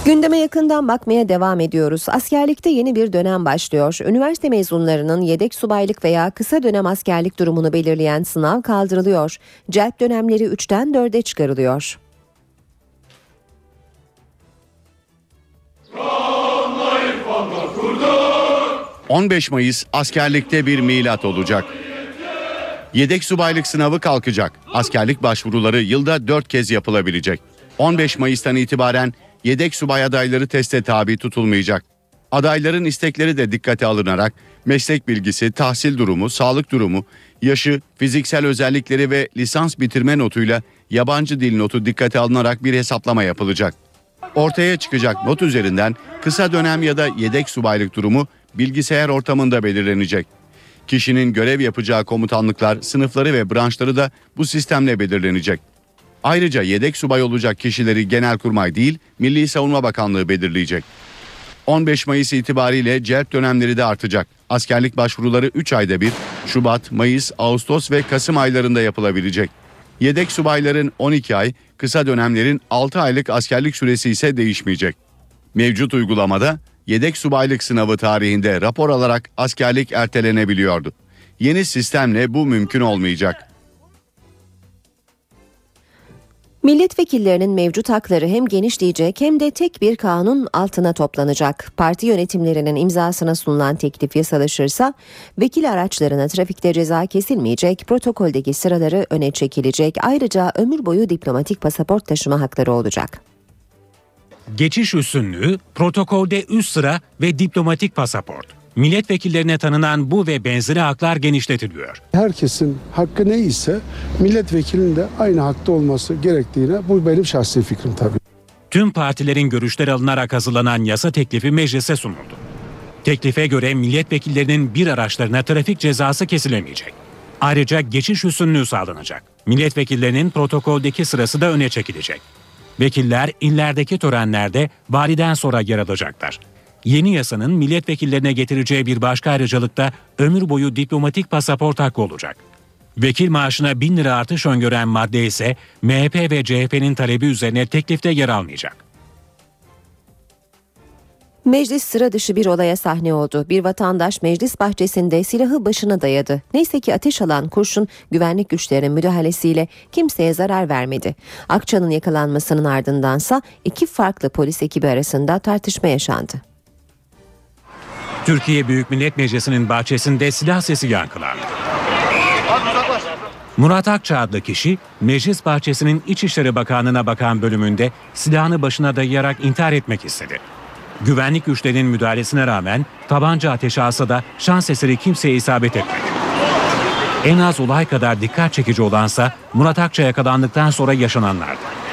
Gündeme yakından bakmaya devam ediyoruz. Askerlikte yeni bir dönem başlıyor. Üniversite mezunlarının yedek subaylık veya kısa dönem askerlik durumunu belirleyen sınav kaldırılıyor. Celp dönemleri 3'ten 4'e çıkarılıyor. 15 Mayıs askerlikte bir milat olacak. Yedek subaylık sınavı kalkacak. Askerlik başvuruları yılda 4 kez yapılabilecek. 15 Mayıs'tan itibaren yedek subay adayları teste tabi tutulmayacak. Adayların istekleri de dikkate alınarak meslek bilgisi, tahsil durumu, sağlık durumu, yaşı, fiziksel özellikleri ve lisans bitirme notuyla yabancı dil notu dikkate alınarak bir hesaplama yapılacak. Ortaya çıkacak not üzerinden kısa dönem ya da yedek subaylık durumu bilgisayar ortamında belirlenecek. Kişinin görev yapacağı komutanlıklar, sınıfları ve branşları da bu sistemle belirlenecek. Ayrıca yedek subay olacak kişileri Genelkurmay değil, Milli Savunma Bakanlığı belirleyecek. 15 Mayıs itibariyle celp dönemleri de artacak. Askerlik başvuruları 3 ayda bir, Şubat, Mayıs, Ağustos ve Kasım aylarında yapılabilecek. Yedek subayların 12 ay, kısa dönemlerin 6 aylık askerlik süresi ise değişmeyecek. Mevcut uygulamada yedek subaylık sınavı tarihinde rapor alarak askerlik ertelenebiliyordu. Yeni sistemle bu mümkün olmayacak. Milletvekillerinin mevcut hakları hem genişleyecek hem de tek bir kanun altına toplanacak. Parti yönetimlerinin imzasına sunulan teklif yasalaşırsa vekil araçlarına trafikte ceza kesilmeyecek, protokoldeki sıraları öne çekilecek. Ayrıca ömür boyu diplomatik pasaport taşıma hakları olacak. geçiş üstünlüğü, protokolde üst sıra ve diplomatik pasaport. Milletvekillerine tanınan bu ve benzeri haklar genişletiliyor. Herkesin hakkı neyse milletvekilinin de aynı hakta olması gerektiğine bu benim şahsi fikrim tabii. Tüm partilerin görüşleri alınarak hazırlanan yasa teklifi meclise sunuldu. Teklife göre milletvekillerinin bir araçlarına trafik cezası kesilemeyecek. Ayrıca geçiş üstünlüğü sağlanacak. Milletvekillerinin protokoldeki sırası da öne çekilecek. Vekiller illerdeki törenlerde validen sonra yer alacaklar. Yeni yasanın milletvekillerine getireceği bir başka ayrıcalıkta ömür boyu diplomatik pasaport hakkı olacak. Vekil maaşına 1000 lira artış öngören madde ise MHP ve CHP'nin talebi üzerine teklifte yer almayacak. Meclis sıra dışı bir olaya sahne oldu. Bir vatandaş meclis bahçesinde silahı başına dayadı. Neyse ki ateş alan kurşun güvenlik güçlerinin müdahalesiyle kimseye zarar vermedi. Akça'nın yakalanmasının ardındansa iki farklı polis ekibi arasında tartışma yaşandı. Türkiye Büyük Millet Meclisi'nin bahçesinde silah sesi yankılandı. Murat Akça adlı kişi meclis bahçesinin İçişleri Bakanlığı'na bakan bölümünde silahını başına dayayarak intihar etmek istedi. Güvenlik güçlerinin müdahalesine rağmen tabanca ateşi alsa da şans eseri kimseye isabet etmedi. En az olay kadar dikkat çekici olansa Murat Akça yakalandıktan sonra yaşananlardı.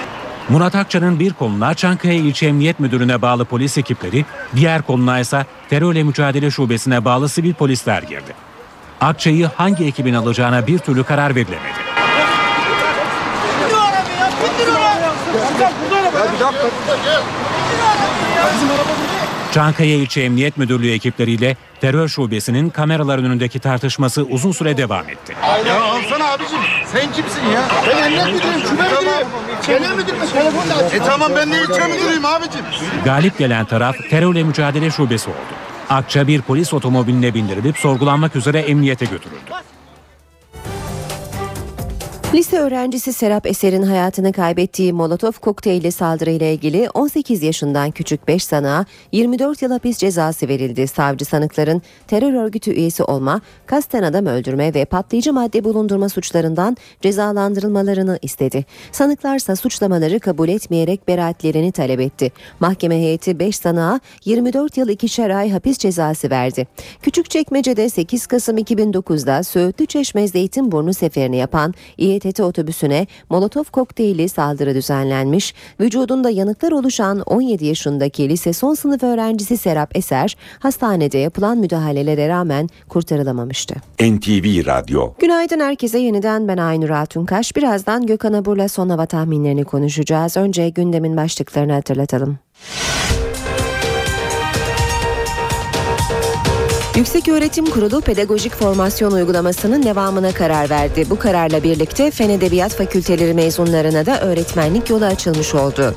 Murat Akça'nın bir koluna Çankaya İlçe Emniyet Müdürlüğü'ne bağlı polis ekipleri, diğer koluna ise terörle mücadele şubesine bağlı sivil polisler girdi. Akça'yı hangi ekibin alacağına bir türlü karar verilemedi. Çankaya İlçe Emniyet Müdürlüğü ekipleriyle terör şubesinin kameraların önündeki tartışması uzun süre devam etti. Ya alsana abicim. Sen kimsin ya? Ben emniyet müdürüyüm, şube müdürüyüm. Genel müdürüm, telefonla aç. E tamam ben de ilçe müdürüyüm abicim. Galip gelen taraf terörle mücadele şubesi oldu. Akça bir polis otomobiline bindirilip sorgulanmak üzere emniyete götürüldü. Lise öğrencisi Serap Eser'in hayatını kaybettiği Molotov kokteyli saldırıyla ilgili 18 yaşından küçük 5 sanığa 24 yıl hapis cezası verildi. Savcı sanıkların terör örgütü üyesi olma, kasten adam öldürme ve patlayıcı madde bulundurma suçlarından cezalandırılmalarını istedi. Sanıklarsa suçlamaları kabul etmeyerek beraatlerini talep etti. Mahkeme heyeti 5 sanığa 24 yıl 2'şer ay hapis cezası verdi. Küçükçekmece'de 8 Kasım 2009'da Söğütlü Çeşme Zeytinburnu seferini yapan İETT otobüsüne Molotov kokteyli saldırı düzenlenmiş. Vücudunda yanıklar oluşan 17 yaşındaki lise son sınıf öğrencisi Serap Eser hastanede yapılan müdahalelere rağmen kurtarılamamıştı. NTV Radyo Günaydın herkese yeniden ben Aynur Altunkaş. Birazdan Gökhan Abur'la son hava tahminlerini konuşacağız. Önce gündemin başlıklarını hatırlatalım. Yükseköğretim Kurulu pedagojik formasyon uygulamasının devamına karar verdi. Bu kararla birlikte Fen Edebiyat Fakülteleri mezunlarına da öğretmenlik yolu açılmış oldu.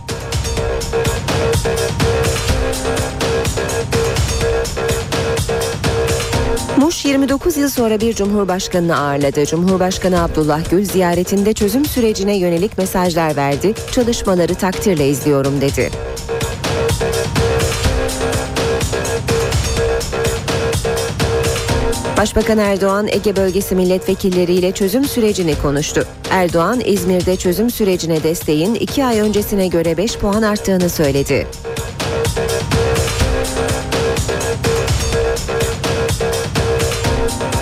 Muş 29 yıl sonra bir cumhurbaşkanını ağırladı. Cumhurbaşkanı Abdullah Gül ziyaretinde çözüm sürecine yönelik mesajlar verdi. Çalışmaları takdirle izliyorum dedi. Başbakan Erdoğan Ege bölgesi milletvekilleriyle çözüm sürecini konuştu. Erdoğan İzmir'de çözüm sürecine desteğin 2 ay öncesine göre 5 puan arttığını söyledi.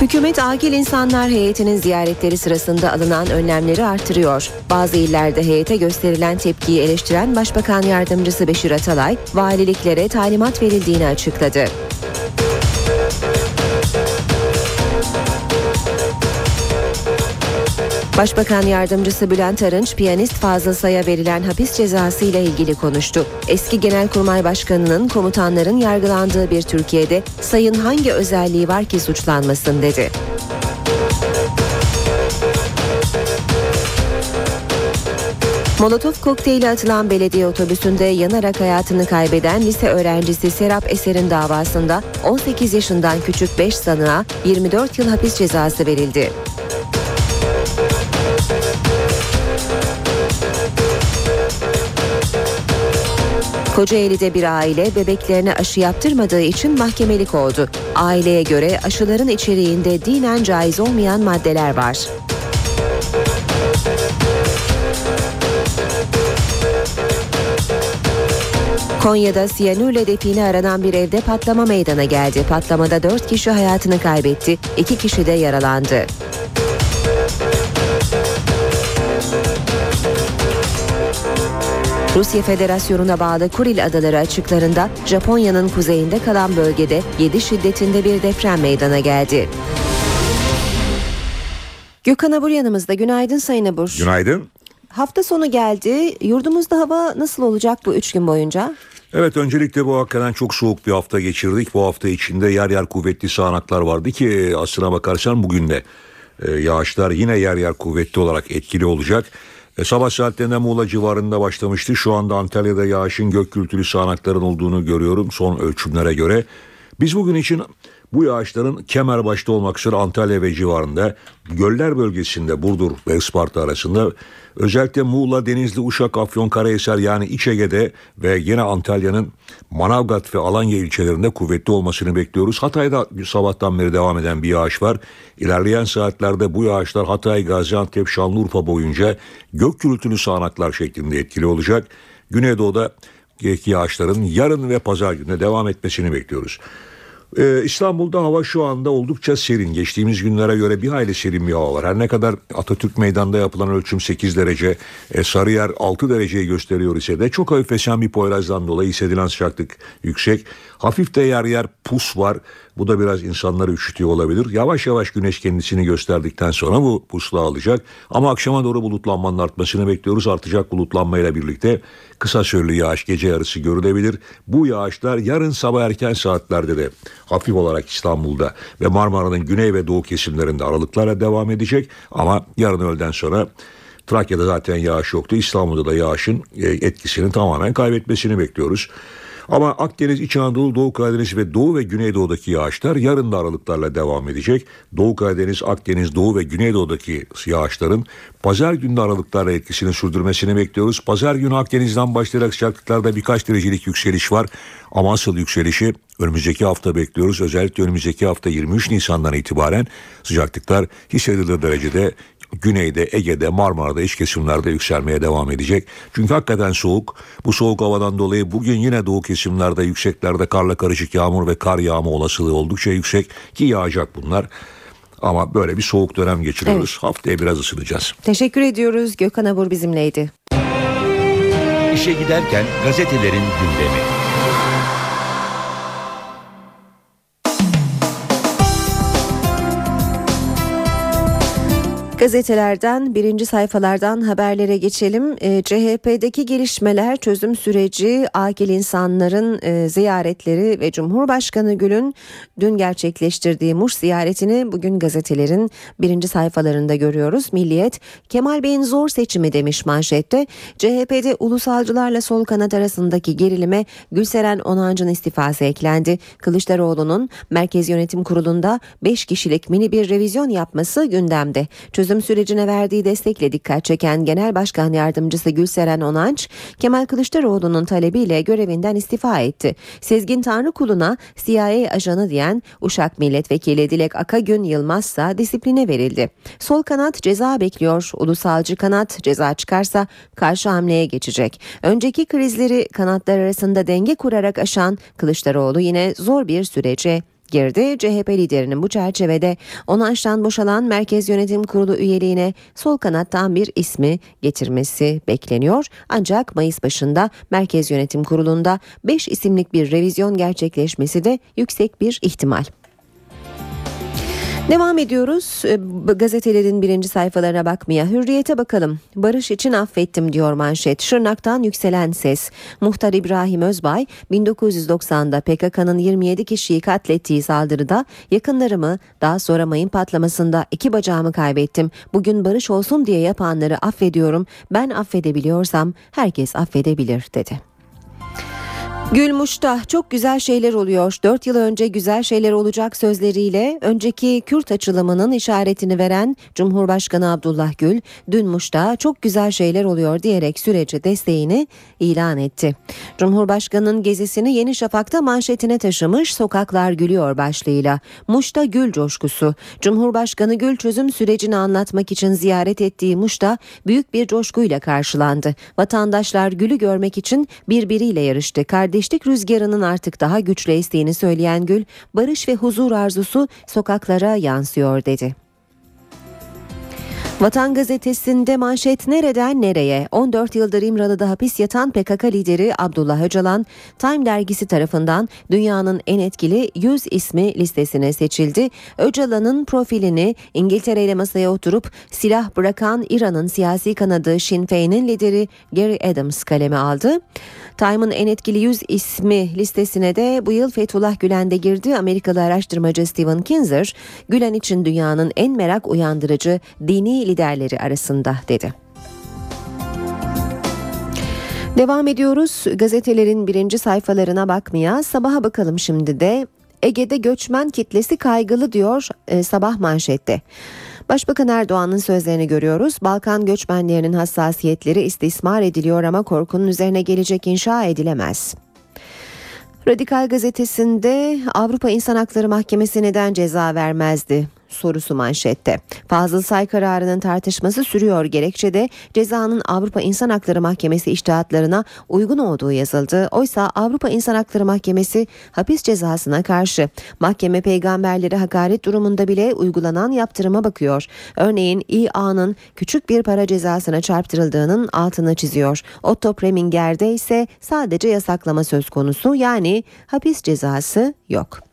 Hükümet Akil İnsanlar Heyeti'nin ziyaretleri sırasında alınan önlemleri artırıyor. Bazı illerde heyete gösterilen tepkiyi eleştiren Başbakan Yardımcısı Beşir Atalay, valiliklere talimat verildiğini açıkladı. Başbakan Yardımcısı Bülent Arınç, piyanist Fazıl Say'a verilen hapis cezası ile ilgili konuştu. Eski Genelkurmay Başkanı'nın komutanların yargılandığı bir Türkiye'de Say'ın hangi özelliği var ki suçlanmasın dedi. Molotov kokteyli atılan belediye otobüsünde yanarak hayatını kaybeden lise öğrencisi Serap Eser'in davasında 18 yaşından küçük 5 sanığa 24 yıl hapis cezası verildi. Kocaeli'de bir aile bebeklerine aşı yaptırmadığı için mahkemelik oldu. Aileye göre aşıların içeriğinde dinen caiz olmayan maddeler var. Konya'da siyanürle define aranan bir evde patlama meydana geldi. Patlamada 4 kişi hayatını kaybetti, 2 kişi de yaralandı. Rusya Federasyonu'na bağlı Kuril Adaları açıklarında Japonya'nın kuzeyinde kalan bölgede 7 şiddetinde bir deprem meydana geldi. Gökhan Abur yanımızda. Günaydın Sayın Abur. Günaydın. Hafta sonu geldi. Yurdumuzda hava nasıl olacak bu 3 gün boyunca? Evet öncelikle bu hakikaten çok soğuk bir hafta geçirdik. Bu hafta içinde yer yer kuvvetli sağanaklar vardı ki aslına bakarsan bugün de e, yağışlar yine yer yer kuvvetli olarak etkili olacak. E, sabah saatlerinde Muğla civarında başlamıştı. Şu anda Antalya'da yağışın gök gürültülü sağanakların olduğunu görüyorum son ölçümlere göre. Biz bugün için bu yağışların kemer başta olmak üzere Antalya ve civarında göller bölgesinde Burdur ve Isparta arasında özellikle Muğla, Denizli, Uşak, Afyon, Karahisar yani İç Ege'de ve yine Antalya'nın Manavgat ve Alanya ilçelerinde kuvvetli olmasını bekliyoruz. Hatay'da sabahtan beri devam eden bir yağış var. İlerleyen saatlerde bu yağışlar Hatay, Gaziantep, Şanlıurfa boyunca gök gürültülü sağanaklar şeklinde etkili olacak. Güneydoğu'da yağışların yarın ve pazar gününe devam etmesini bekliyoruz. Ee, İstanbul'da hava şu anda oldukça serin. Geçtiğimiz günlere göre bir hayli serin bir hava var. Her ne kadar Atatürk Meydanı'nda yapılan ölçüm 8 derece, e, Sarıyer 6 dereceyi gösteriyor ise de çok hafif esen bir Poyraz'dan dolayı hissedilen sıcaklık yüksek. Hafif de yer yer pus var. Bu da biraz insanları üşütüyor olabilir. Yavaş yavaş güneş kendisini gösterdikten sonra bu puslu alacak. Ama akşama doğru bulutlanmanın artmasını bekliyoruz. Artacak bulutlanmayla birlikte kısa süreli yağış gece yarısı görülebilir. Bu yağışlar yarın sabah erken saatlerde de hafif olarak İstanbul'da ve Marmara'nın güney ve doğu kesimlerinde aralıklarla devam edecek. Ama yarın öğleden sonra Trakya'da zaten yağış yoktu. İstanbul'da da yağışın e, etkisini tamamen kaybetmesini bekliyoruz. Ama Akdeniz, İç Anadolu, Doğu Karadeniz ve Doğu ve Güneydoğu'daki yağışlar yarın da aralıklarla devam edecek. Doğu Karadeniz, Akdeniz, Doğu ve Güneydoğu'daki yağışların pazar günü aralıklarla etkisini sürdürmesini bekliyoruz. Pazar günü Akdeniz'den başlayarak sıcaklıklarda birkaç derecelik yükseliş var. Ama asıl yükselişi önümüzdeki hafta bekliyoruz. Özellikle önümüzdeki hafta 23 Nisan'dan itibaren sıcaklıklar hissedilir derecede güneyde, Ege'de, Marmara'da iç kesimlerde yükselmeye devam edecek. Çünkü hakikaten soğuk. Bu soğuk havadan dolayı bugün yine doğu kesimlerde yükseklerde karla karışık yağmur ve kar yağma olasılığı oldukça yüksek ki yağacak bunlar. Ama böyle bir soğuk dönem geçiriyoruz. Evet. Haftaya biraz ısınacağız. Teşekkür ediyoruz. Gökhan Abur bizimleydi. İşe giderken gazetelerin gündemi. Gazetelerden birinci sayfalardan haberlere geçelim. E, CHP'deki gelişmeler, çözüm süreci, akil insanların e, ziyaretleri ve Cumhurbaşkanı Gül'ün dün gerçekleştirdiği Muş ziyaretini bugün gazetelerin birinci sayfalarında görüyoruz. Milliyet, Kemal Bey'in zor seçimi demiş manşette. CHP'de ulusalcılarla sol kanat arasındaki gerilime Gülseren Onancı'nın istifası eklendi. Kılıçdaroğlu'nun Merkez Yönetim Kurulu'nda 5 kişilik mini bir revizyon yapması gündemde. Çözüm çözüm sürecine verdiği destekle dikkat çeken Genel Başkan Yardımcısı Gülseren Onanç, Kemal Kılıçdaroğlu'nun talebiyle görevinden istifa etti. Sezgin Tanrıkulu'na CIA ajanı diyen Uşak Milletvekili Dilek Akagün Yılmazsa disipline verildi. Sol kanat ceza bekliyor, ulusalcı kanat ceza çıkarsa karşı hamleye geçecek. Önceki krizleri kanatlar arasında denge kurarak aşan Kılıçdaroğlu yine zor bir sürece girdi. CHP liderinin bu çerçevede onayştan boşalan Merkez Yönetim Kurulu üyeliğine sol kanattan bir ismi getirmesi bekleniyor. Ancak Mayıs başında Merkez Yönetim Kurulu'nda 5 isimlik bir revizyon gerçekleşmesi de yüksek bir ihtimal. Devam ediyoruz ee, gazetelerin birinci sayfalarına bakmaya. Hürriyete bakalım. Barış için affettim diyor manşet. Şırnak'tan yükselen ses. Muhtar İbrahim Özbay 1990'da PKK'nın 27 kişiyi katlettiği saldırıda yakınlarımı daha sonra mayın patlamasında iki bacağımı kaybettim. Bugün barış olsun diye yapanları affediyorum. Ben affedebiliyorsam herkes affedebilir dedi. Gülmuş'ta çok güzel şeyler oluyor. 4 yıl önce güzel şeyler olacak sözleriyle önceki Kürt açılımının işaretini veren Cumhurbaşkanı Abdullah Gül, dün Muş'ta çok güzel şeyler oluyor diyerek sürece desteğini ilan etti. Cumhurbaşkanının gezisini Yeni Şafak'ta manşetine taşımış Sokaklar Gülüyor başlığıyla. Muş'ta gül coşkusu. Cumhurbaşkanı Gül çözüm sürecini anlatmak için ziyaret ettiği Muş'ta büyük bir coşkuyla karşılandı. Vatandaşlar gülü görmek için birbiriyle yarıştı. Kardeş kardeşlik rüzgarının artık daha güçlü estiğini söyleyen Gül, barış ve huzur arzusu sokaklara yansıyor dedi. Vatan gazetesinde manşet nereden nereye? 14 yıldır İmralı'da hapis yatan PKK lideri Abdullah Öcalan, Time dergisi tarafından dünyanın en etkili 100 ismi listesine seçildi. Öcalan'ın profilini İngiltere ile masaya oturup silah bırakan İran'ın siyasi kanadı Sinn Féin'in lideri Gary Adams kaleme aldı. Time'ın en etkili 100 ismi listesine de bu yıl Fethullah Gülen de girdi. Amerikalı araştırmacı Steven Kinzer, Gülen için dünyanın en merak uyandırıcı dini liderleri arasında dedi. Devam ediyoruz gazetelerin birinci sayfalarına bakmaya sabaha bakalım şimdi de Ege'de göçmen kitlesi kaygılı diyor e, sabah manşette. Başbakan Erdoğan'ın sözlerini görüyoruz. Balkan göçmenlerinin hassasiyetleri istismar ediliyor ama korkunun üzerine gelecek inşa edilemez. Radikal gazetesinde Avrupa İnsan Hakları Mahkemesi neden ceza vermezdi? Sorusu manşette. Fazıl Say kararının tartışması sürüyor gerekçede cezanın Avrupa İnsan Hakları Mahkemesi iştihatlarına uygun olduğu yazıldı. Oysa Avrupa İnsan Hakları Mahkemesi hapis cezasına karşı mahkeme peygamberleri hakaret durumunda bile uygulanan yaptırıma bakıyor. Örneğin İA'nın küçük bir para cezasına çarptırıldığının altını çiziyor. Otto Preminger'de ise sadece yasaklama söz konusu yani hapis cezası yok.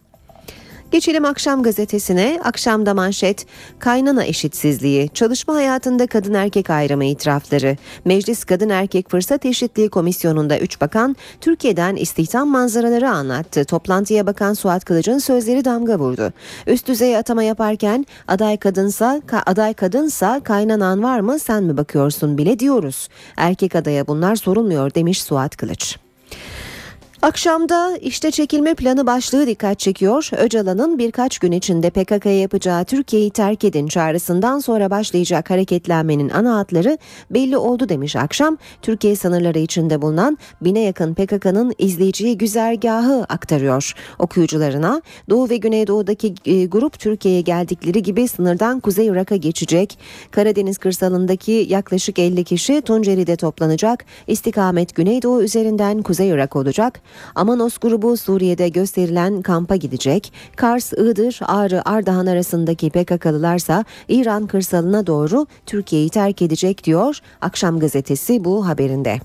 Geçelim akşam gazetesine. Akşamda manşet kaynana eşitsizliği, çalışma hayatında kadın erkek ayrımı itirafları. Meclis Kadın Erkek Fırsat Eşitliği Komisyonu'nda 3 bakan Türkiye'den istihdam manzaraları anlattı. Toplantıya bakan Suat Kılıç'ın sözleri damga vurdu. Üst düzey atama yaparken aday kadınsa ka, aday kadınsa kaynanan var mı sen mi bakıyorsun bile diyoruz. Erkek adaya bunlar sorulmuyor demiş Suat Kılıç. Akşamda işte çekilme planı başlığı dikkat çekiyor. Öcalan'ın birkaç gün içinde PKK'ya yapacağı Türkiye'yi terk edin çağrısından sonra başlayacak hareketlenmenin ana hatları belli oldu demiş akşam. Türkiye sınırları içinde bulunan bine yakın PKK'nın izleyiciyi güzergahı aktarıyor okuyucularına. Doğu ve Güneydoğu'daki e, grup Türkiye'ye geldikleri gibi sınırdan Kuzey Irak'a geçecek. Karadeniz kırsalındaki yaklaşık 50 kişi Tunceli'de toplanacak. İstikamet Güneydoğu üzerinden Kuzey Irak olacak. Amanos grubu Suriye'de gösterilen kampa gidecek. Kars, Iğdır, Ağrı, Ardahan arasındaki PKK'lılarsa İran kırsalına doğru Türkiye'yi terk edecek diyor Akşam gazetesi bu haberinde.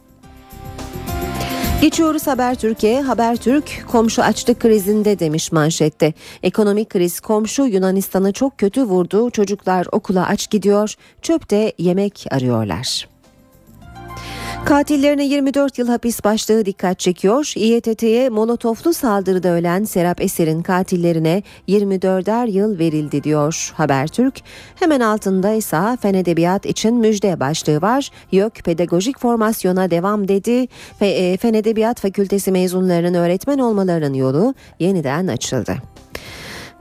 Geçiyoruz Haber Türkiye. Habertürk komşu açlık krizinde demiş manşette. Ekonomik kriz komşu Yunanistan'ı çok kötü vurdu. Çocuklar okula aç gidiyor. Çöpte yemek arıyorlar. Katillerine 24 yıl hapis başlığı dikkat çekiyor. İETT'ye molotoflu saldırıda ölen Serap Eser'in katillerine 24'er yıl verildi diyor Habertürk. Hemen altında ise fen edebiyat için müjde başlığı var. Yok pedagojik formasyona devam dedi. Fe, fen edebiyat fakültesi mezunlarının öğretmen olmalarının yolu yeniden açıldı.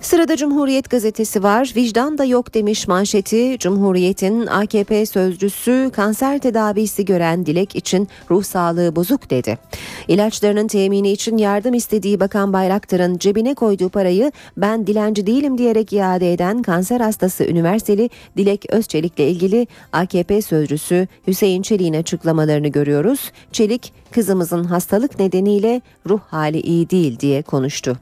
Sırada Cumhuriyet gazetesi var. Vicdan da yok demiş manşeti. Cumhuriyet'in AKP sözcüsü kanser tedavisi gören Dilek için ruh sağlığı bozuk dedi. İlaçlarının temini için yardım istediği Bakan Bayraktar'ın cebine koyduğu parayı ben dilenci değilim diyerek iade eden kanser hastası üniversiteli Dilek Özçelik'le ilgili AKP sözcüsü Hüseyin Çelik'in açıklamalarını görüyoruz. Çelik kızımızın hastalık nedeniyle ruh hali iyi değil diye konuştu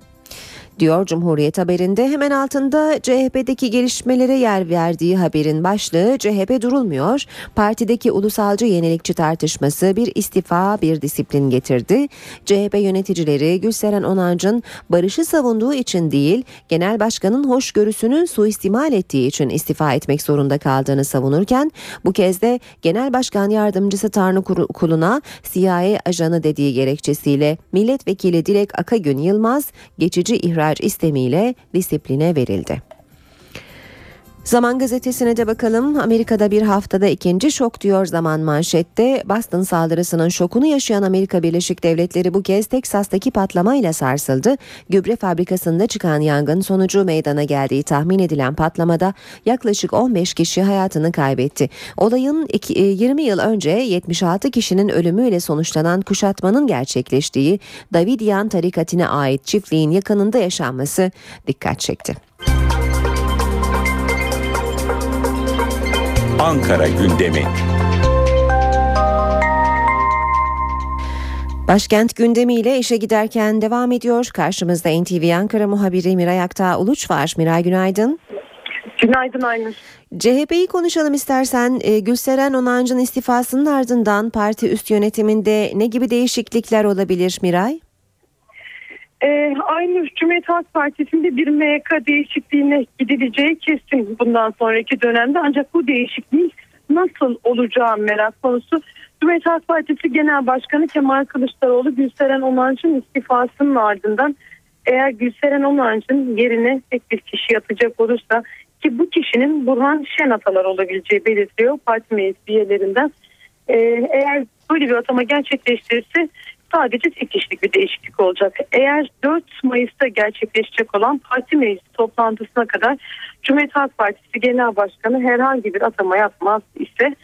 diyor Cumhuriyet haberinde. Hemen altında CHP'deki gelişmelere yer verdiği haberin başlığı CHP durulmuyor. Partideki ulusalcı yenilikçi tartışması bir istifa bir disiplin getirdi. CHP yöneticileri Gülseren Onancı'nın barışı savunduğu için değil genel başkanın hoşgörüsünü suistimal ettiği için istifa etmek zorunda kaldığını savunurken bu kez de genel başkan yardımcısı Tanrı Kulu'na CIA ajanı dediği gerekçesiyle milletvekili Dilek Akagün Yılmaz geçici ihraç istemiyle disipline verildi. Zaman gazetesine de bakalım. Amerika'da bir haftada ikinci şok diyor zaman manşette. Boston saldırısının şokunu yaşayan Amerika Birleşik Devletleri bu kez Teksas'taki patlamayla sarsıldı. Gübre fabrikasında çıkan yangın sonucu meydana geldiği tahmin edilen patlamada yaklaşık 15 kişi hayatını kaybetti. Olayın 20 yıl önce 76 kişinin ölümüyle sonuçlanan kuşatmanın gerçekleştiği Davidian tarikatine ait çiftliğin yakınında yaşanması dikkat çekti. Ankara gündemi. Başkent gündemiyle işe giderken devam ediyor. Karşımızda NTV Ankara muhabiri Miray Aktağ Uluç var. Miray günaydın. Günaydın Aynur. CHP'yi konuşalım istersen. E, Gülseren Onancı'nın istifasının ardından parti üst yönetiminde ne gibi değişiklikler olabilir Miray? Ee, aynı Cumhuriyet Halk Partisi'nde bir MYK değişikliğine gidileceği kesin bundan sonraki dönemde. Ancak bu değişikliğin nasıl olacağı merak konusu. Cumhuriyet Halk Partisi Genel Başkanı Kemal Kılıçdaroğlu Gülseren Onancı'nın istifasının ardından eğer Gülseren Onancı'nın yerine tek bir kişi yapacak olursa ki bu kişinin Burhan Şenatalar olabileceği belirtiliyor parti meclis üyelerinden. Ee, eğer böyle bir atama gerçekleştirirse sadece tek kişilik bir değişiklik olacak. Eğer 4 Mayıs'ta gerçekleşecek olan parti meclisi toplantısına kadar Cumhuriyet Halk Partisi Genel Başkanı herhangi bir atama yapmaz ise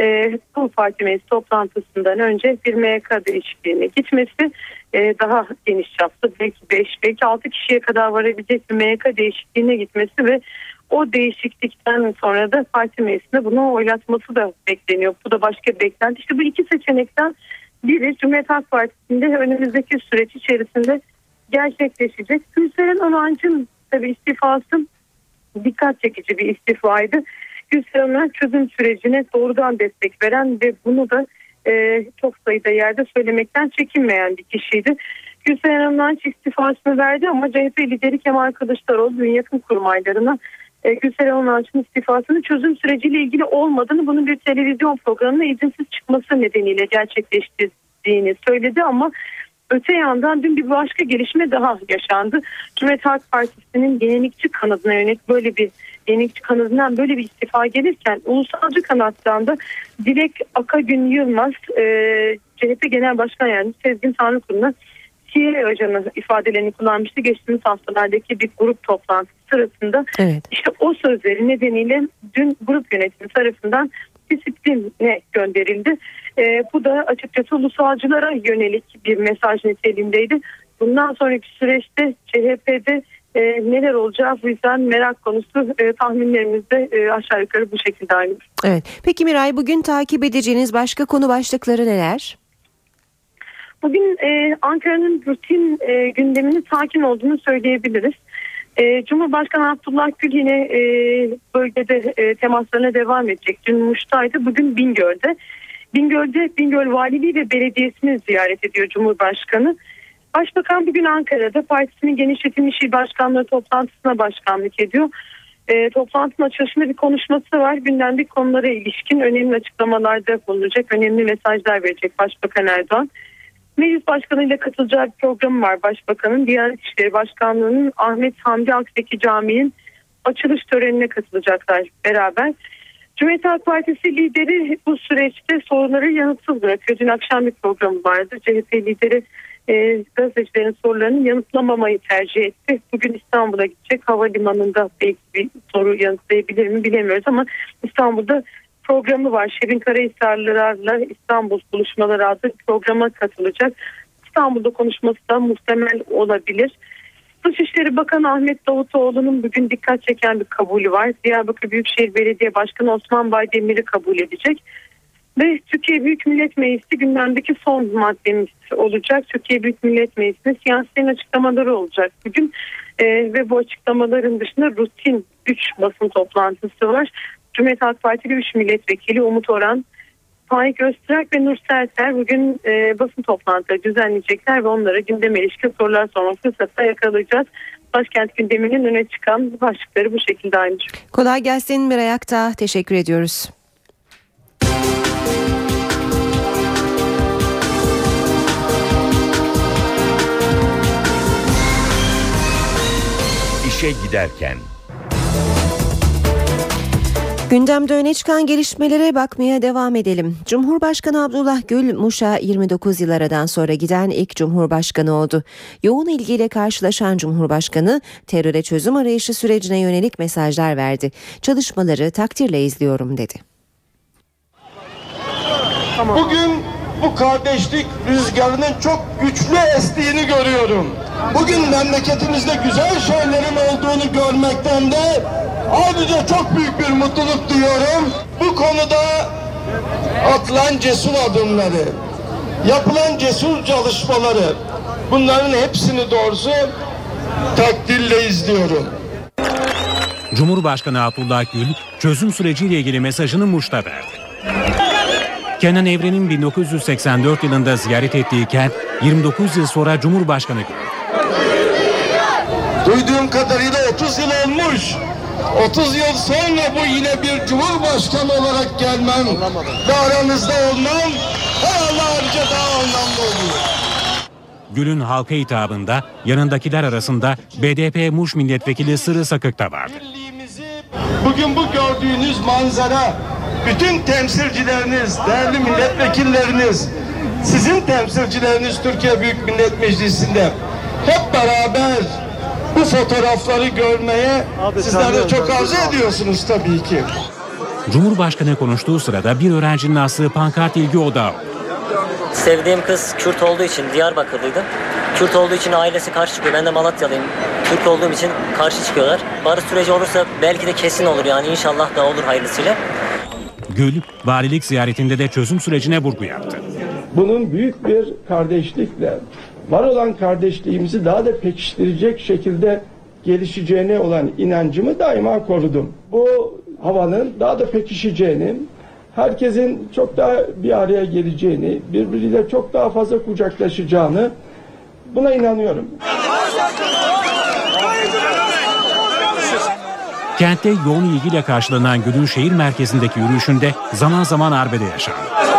e, bu parti meclisi toplantısından önce bir MYK değişikliğine gitmesi e, daha geniş çaplı belki 5 belki 6 kişiye kadar varabilecek bir MYK değişikliğine gitmesi ve o değişiklikten sonra da parti meclisinde bunu oylatması da bekleniyor. Bu da başka beklenti. İşte bu iki seçenekten biri Cumhuriyet Halk Partisi'nde önümüzdeki süreç içerisinde gerçekleşecek. Gülseren Onancı'nın tabii istifası dikkat çekici bir istifaydı. Gülseren Onancı çözüm sürecine doğrudan destek veren ve bunu da e, çok sayıda yerde söylemekten çekinmeyen bir kişiydi. Gülseren Onancı istifasını verdi ama CHP lideri Kemal Kılıçdaroğlu dün yakın kurmaylarına e, Gülseren Onancı'nın istifasının çözüm süreciyle ilgili olmadığını bunun bir televizyon programına izinsiz çıkması nedeniyle gerçekleştirdiğini söyledi ama öte yandan dün bir başka gelişme daha yaşandı. Cumhuriyet Halk Partisi'nin yenilikçi kanadına yönelik böyle bir yenilikçi kanadından böyle bir istifa gelirken ulusalcı kanattan da Dilek Akagün Yılmaz e, CHP Genel Başkan Yardımcısı Sezgin Tanrıkulu'na CIA ajanı ifadelerini kullanmıştı. Geçtiğimiz haftalardaki bir grup toplantısı sırasında evet. işte o sözleri nedeniyle dün grup yönetimi tarafından disipline gönderildi. E, bu da açıkçası ulusalcılara yönelik bir mesaj niteliğindeydi. Bundan sonraki süreçte CHP'de e, neler olacağı bu yüzden merak konusu e, tahminlerimiz de e, aşağı yukarı bu şekilde aynı. Evet. Peki Miray bugün takip edeceğiniz başka konu başlıkları neler? Bugün e, Ankara'nın rutin e, gündeminin sakin olduğunu söyleyebiliriz. E, Cumhurbaşkanı Abdullah Gül yine e, bölgede e, temaslarına devam edecek. Dün Muş'taydı, bugün Bingöl'de. Bingöl'de Bingöl Valiliği ve Belediyesi'ni ziyaret ediyor Cumhurbaşkanı. Başbakan bugün Ankara'da partisinin genişletilmiş il başkanlığı toplantısına başkanlık ediyor. E, toplantının açılışında bir konuşması var. Gündemdeki konulara ilişkin önemli açıklamalarda bulunacak, önemli mesajlar verecek Başbakan Erdoğan. Meclis Başkanı ile katılacağı bir programı var Başbakanın. Diyanet İşleri Başkanlığı'nın Ahmet Hamdi Akseki Camii'nin açılış törenine katılacaklar beraber. Cumhuriyet Halk Partisi lideri bu süreçte soruları yanıtsız bırakıyor. Dün akşam bir programı vardı. CHP lideri e, gazetecilerin sorularını yanıtlamamayı tercih etti. Bugün İstanbul'a gidecek. Havalimanında belki bir soru yanıtlayabilir mi bilemiyoruz ama İstanbul'da programı var. Şirin Karahisarlılarla İstanbul buluşmaları adlı programa katılacak. İstanbul'da konuşması da muhtemel olabilir. Dışişleri Bakanı Ahmet Davutoğlu'nun bugün dikkat çeken bir kabulü var. Diyarbakır Büyükşehir Belediye Başkanı Osman Baydemir'i kabul edecek. Ve Türkiye Büyük Millet Meclisi gündemdeki son maddemiz olacak. Türkiye Büyük Millet Meclisi'nde siyasilerin açıklamaları olacak bugün. Ee, ve bu açıklamaların dışında rutin 3 basın toplantısı var. Cumhuriyet Halk Partili 3 milletvekili Umut Oran, Faik Öztürk ve Nur Serter bugün e, basın toplantıları düzenleyecekler ve onlara gündeme ilişkin sorular sormak fırsatı yakalayacağız. Başkent gündeminin öne çıkan başlıkları bu şekilde aynı. Kolay gelsin Miray Akta. Teşekkür ediyoruz. İşe giderken Gündemde öne çıkan gelişmelere bakmaya devam edelim. Cumhurbaşkanı Abdullah Gül, Muş'a 29 yıl aradan sonra giden ilk Cumhurbaşkanı oldu. Yoğun ilgiyle karşılaşan Cumhurbaşkanı, teröre çözüm arayışı sürecine yönelik mesajlar verdi. Çalışmaları takdirle izliyorum dedi. Bugün bu kardeşlik rüzgarının çok güçlü estiğini görüyorum. Bugün memleketimizde güzel şeylerin olduğunu görmekten de ayrıca çok büyük bir mutluluk duyuyorum. Bu konuda atılan cesur adımları, yapılan cesur çalışmaları bunların hepsini doğrusu takdirle izliyorum. Cumhurbaşkanı Abdullah Gül çözüm süreciyle ilgili mesajını Muş'ta verdi. Kenan Evren'in 1984 yılında ziyaret ettiği kent 29 yıl sonra Cumhurbaşkanı gördü. Duyduğum kadarıyla 30 yıl olmuş. 30 yıl sonra bu yine bir cumhurbaşkanı olarak gelmem ve aranızda olmam herhalde daha anlamlı oluyor. Gül'ün halka hitabında yanındakiler arasında BDP Muş Milletvekili Sırrı Sakık da vardı. Bugün bu gördüğünüz manzara bütün temsilcileriniz, değerli milletvekilleriniz, sizin temsilcileriniz Türkiye Büyük Millet Meclisi'nde hep beraber bu fotoğrafları görmeye sizler de çok arzu ediyorsunuz tabii ki. Cumhurbaşkanı konuştuğu sırada bir öğrencinin astığı pankart ilgi odağı. Sevdiğim kız Kürt olduğu için Diyarbakırlıydı. Kürt olduğu için ailesi karşı çıkıyor. Ben de Malatyalıyım. Türk olduğum için karşı çıkıyorlar. Barış süreci olursa belki de kesin olur yani inşallah da olur hayırlısıyla. Gül, valilik ziyaretinde de çözüm sürecine vurgu yaptı. Bunun büyük bir kardeşlikle, var olan kardeşliğimizi daha da pekiştirecek şekilde gelişeceğine olan inancımı daima korudum. Bu havanın daha da pekişeceğini, herkesin çok daha bir araya geleceğini, birbiriyle çok daha fazla kucaklaşacağını buna inanıyorum. Kentte yoğun ilgiyle karşılanan Gül'ün şehir merkezindeki yürüyüşünde zaman zaman arbede yaşandı.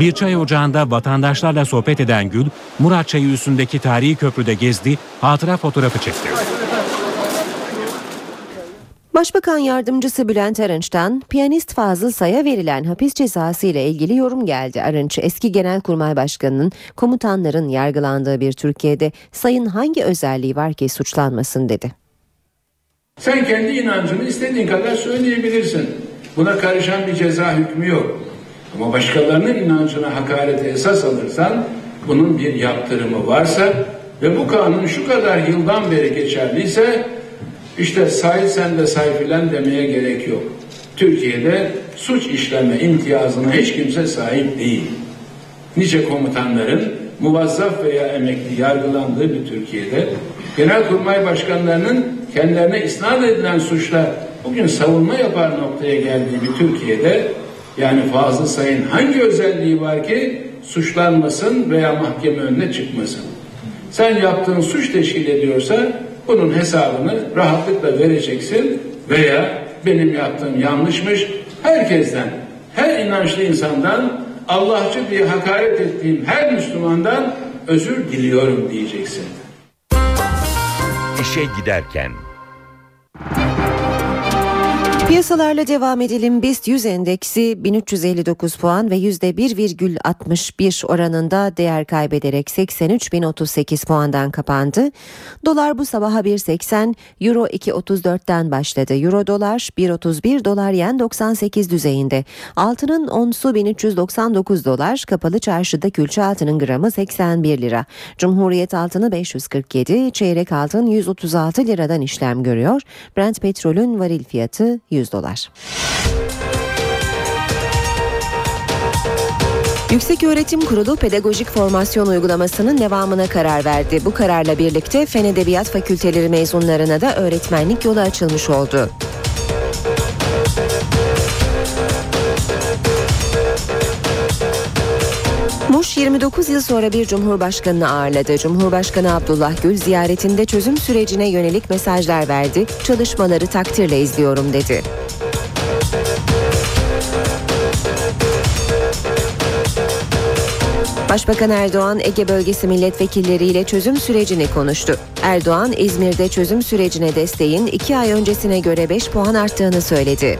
Bir çay ocağında vatandaşlarla sohbet eden Gül, Murat Çayı üstündeki tarihi köprüde gezdi, hatıra fotoğrafı çekti. Başbakan Yardımcısı Bülent Arınç'tan piyanist Fazıl Say'a verilen hapis cezası ile ilgili yorum geldi. Arınç, eski Genelkurmay Başkanı'nın komutanların yargılandığı bir Türkiye'de Say'ın hangi özelliği var ki suçlanmasın dedi. Sen kendi inancını istediğin kadar söyleyebilirsin. Buna karışan bir ceza hükmü yok. Ama başkalarının inancına hakareti esas alırsan bunun bir yaptırımı varsa ve bu kanun şu kadar yıldan beri geçerliyse işte say sen de say filan demeye gerek yok. Türkiye'de suç işleme imtiyazına hiç kimse sahip değil. Nice komutanların muvazzaf veya emekli yargılandığı bir Türkiye'de genelkurmay başkanlarının kendilerine isnat edilen suçla bugün savunma yapar noktaya geldiği bir Türkiye'de yani Fazıl Say'ın hangi özelliği var ki suçlanmasın veya mahkeme önüne çıkmasın? Sen yaptığın suç teşkil ediyorsa bunun hesabını rahatlıkla vereceksin veya benim yaptığım yanlışmış herkesten, her inançlı insandan, Allahçı diye hakaret ettiğim her Müslümandan özür diliyorum diyeceksin. İşe giderken Piyasalarla devam edelim. BIST 100 endeksi 1359 puan ve %1,61 oranında değer kaybederek 83.038 puandan kapandı. Dolar bu sabaha 1.80, Euro 2.34'ten başladı. Euro dolar 1.31 dolar yen 98 düzeyinde. Altının onsu 1399 dolar, kapalı çarşıda külçe altının gramı 81 lira. Cumhuriyet altını 547, çeyrek altın 136 liradan işlem görüyor. Brent petrolün varil fiyatı 100 dolar. Yüksek Öğretim Kurulu pedagojik formasyon uygulamasının devamına karar verdi. Bu kararla birlikte Fen Edebiyat Fakülteleri mezunlarına da öğretmenlik yolu açılmış oldu. Muş 29 yıl sonra bir cumhurbaşkanını ağırladı. Cumhurbaşkanı Abdullah Gül ziyaretinde çözüm sürecine yönelik mesajlar verdi. Çalışmaları takdirle izliyorum dedi. Başbakan Erdoğan Ege bölgesi milletvekilleriyle çözüm sürecini konuştu. Erdoğan İzmir'de çözüm sürecine desteğin 2 ay öncesine göre 5 puan arttığını söyledi.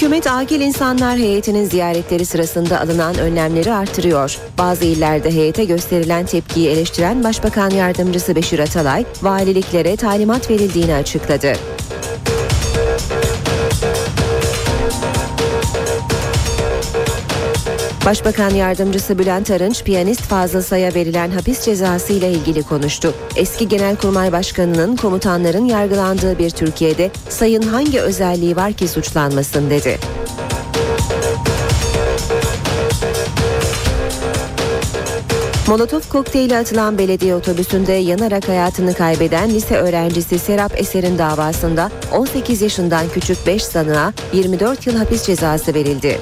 Hükümet Akil İnsanlar Heyeti'nin ziyaretleri sırasında alınan önlemleri artırıyor. Bazı illerde heyete gösterilen tepkiyi eleştiren Başbakan Yardımcısı Beşir Atalay, valiliklere talimat verildiğini açıkladı. Başbakan Yardımcısı Bülent Arınç, piyanist Fazıl Say'a verilen hapis cezası ile ilgili konuştu. Eski Genelkurmay Başkanı'nın komutanların yargılandığı bir Türkiye'de Say'ın hangi özelliği var ki suçlanmasın dedi. Molotof kokteyli atılan belediye otobüsünde yanarak hayatını kaybeden lise öğrencisi Serap Eser'in davasında 18 yaşından küçük 5 sanığa 24 yıl hapis cezası verildi.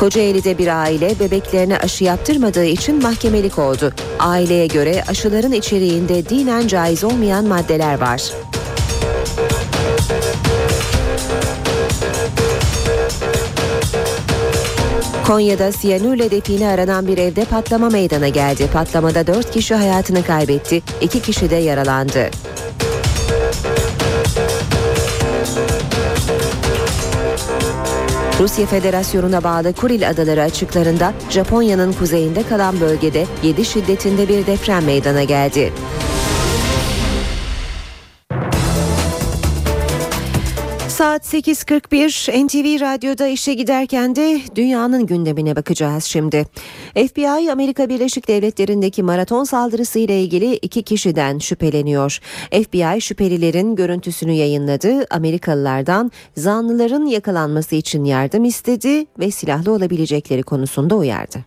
Kocaeli'de bir aile bebeklerine aşı yaptırmadığı için mahkemelik oldu. Aileye göre aşıların içeriğinde dinen caiz olmayan maddeler var. Konya'da siyanürle define aranan bir evde patlama meydana geldi. Patlamada 4 kişi hayatını kaybetti, 2 kişi de yaralandı. Rusya Federasyonu'na bağlı Kuril Adaları açıklarında Japonya'nın kuzeyinde kalan bölgede 7 şiddetinde bir deprem meydana geldi. Saat 8.41 NTV Radyo'da işe giderken de dünyanın gündemine bakacağız şimdi. FBI Amerika Birleşik Devletleri'ndeki maraton saldırısı ile ilgili iki kişiden şüpheleniyor. FBI şüphelilerin görüntüsünü yayınladı. Amerikalılardan zanlıların yakalanması için yardım istedi ve silahlı olabilecekleri konusunda uyardı.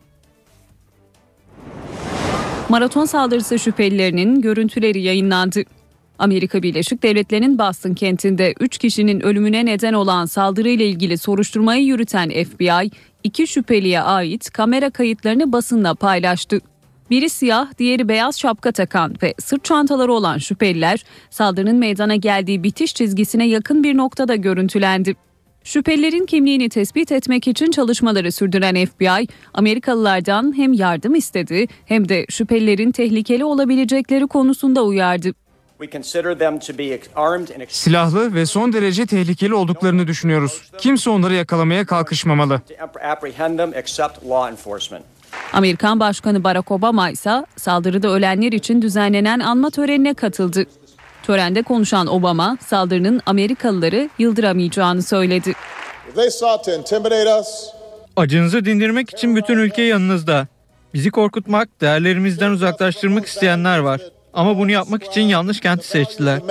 Maraton saldırısı şüphelilerinin görüntüleri yayınlandı. Amerika Birleşik Devletleri'nin Boston kentinde 3 kişinin ölümüne neden olan saldırıyla ilgili soruşturmayı yürüten FBI, iki şüpheliye ait kamera kayıtlarını basınla paylaştı. Biri siyah, diğeri beyaz şapka takan ve sırt çantaları olan şüpheliler saldırının meydana geldiği bitiş çizgisine yakın bir noktada görüntülendi. Şüphelilerin kimliğini tespit etmek için çalışmaları sürdüren FBI, Amerikalılardan hem yardım istedi hem de şüphelilerin tehlikeli olabilecekleri konusunda uyardı. Silahlı ve son derece tehlikeli olduklarını düşünüyoruz. Kimse onları yakalamaya kalkışmamalı. Amerikan Başkanı Barack Obama ise saldırıda ölenler için düzenlenen anma törenine katıldı. Törende konuşan Obama saldırının Amerikalıları yıldıramayacağını söyledi. Acınızı dindirmek için bütün ülke yanınızda. Bizi korkutmak, değerlerimizden uzaklaştırmak isteyenler var. Ama bunu yapmak için yanlış kenti seçtiler.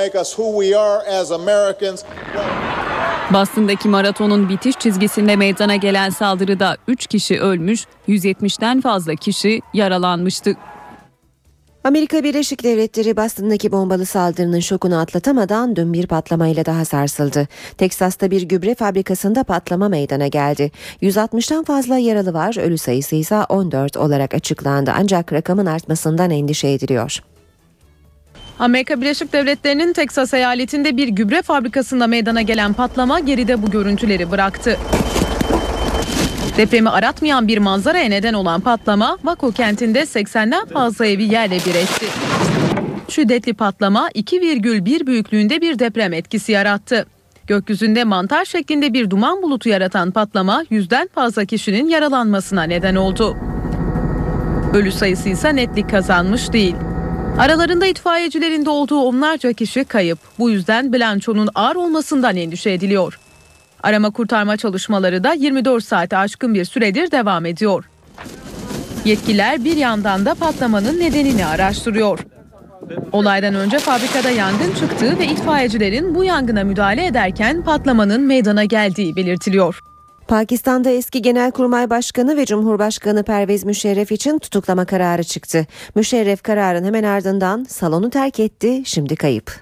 Boston'daki maratonun bitiş çizgisinde meydana gelen saldırıda 3 kişi ölmüş, 170'ten fazla kişi yaralanmıştı. Amerika Birleşik Devletleri Boston'daki bombalı saldırının şokunu atlatamadan dün bir patlamayla daha sarsıldı. Teksas'ta bir gübre fabrikasında patlama meydana geldi. 160'tan fazla yaralı var, ölü sayısı ise 14 olarak açıklandı. Ancak rakamın artmasından endişe ediliyor. Amerika Birleşik Devletleri'nin Teksas eyaletinde bir gübre fabrikasında meydana gelen patlama geride bu görüntüleri bıraktı. Depremi aratmayan bir manzaraya neden olan patlama Waco kentinde 80'den fazla evi yerle bir etti. Şiddetli patlama 2,1 büyüklüğünde bir deprem etkisi yarattı. Gökyüzünde mantar şeklinde bir duman bulutu yaratan patlama yüzden fazla kişinin yaralanmasına neden oldu. Ölü sayısı ise netlik kazanmış değil. Aralarında itfaiyecilerin de olduğu onlarca kişi kayıp. Bu yüzden bilançonun ağır olmasından endişe ediliyor. Arama kurtarma çalışmaları da 24 saate aşkın bir süredir devam ediyor. Yetkililer bir yandan da patlamanın nedenini araştırıyor. Olaydan önce fabrikada yangın çıktığı ve itfaiyecilerin bu yangına müdahale ederken patlamanın meydana geldiği belirtiliyor. Pakistan'da eski Genelkurmay Başkanı ve Cumhurbaşkanı Pervez Müşerref için tutuklama kararı çıktı. Müşerref kararın hemen ardından salonu terk etti, şimdi kayıp.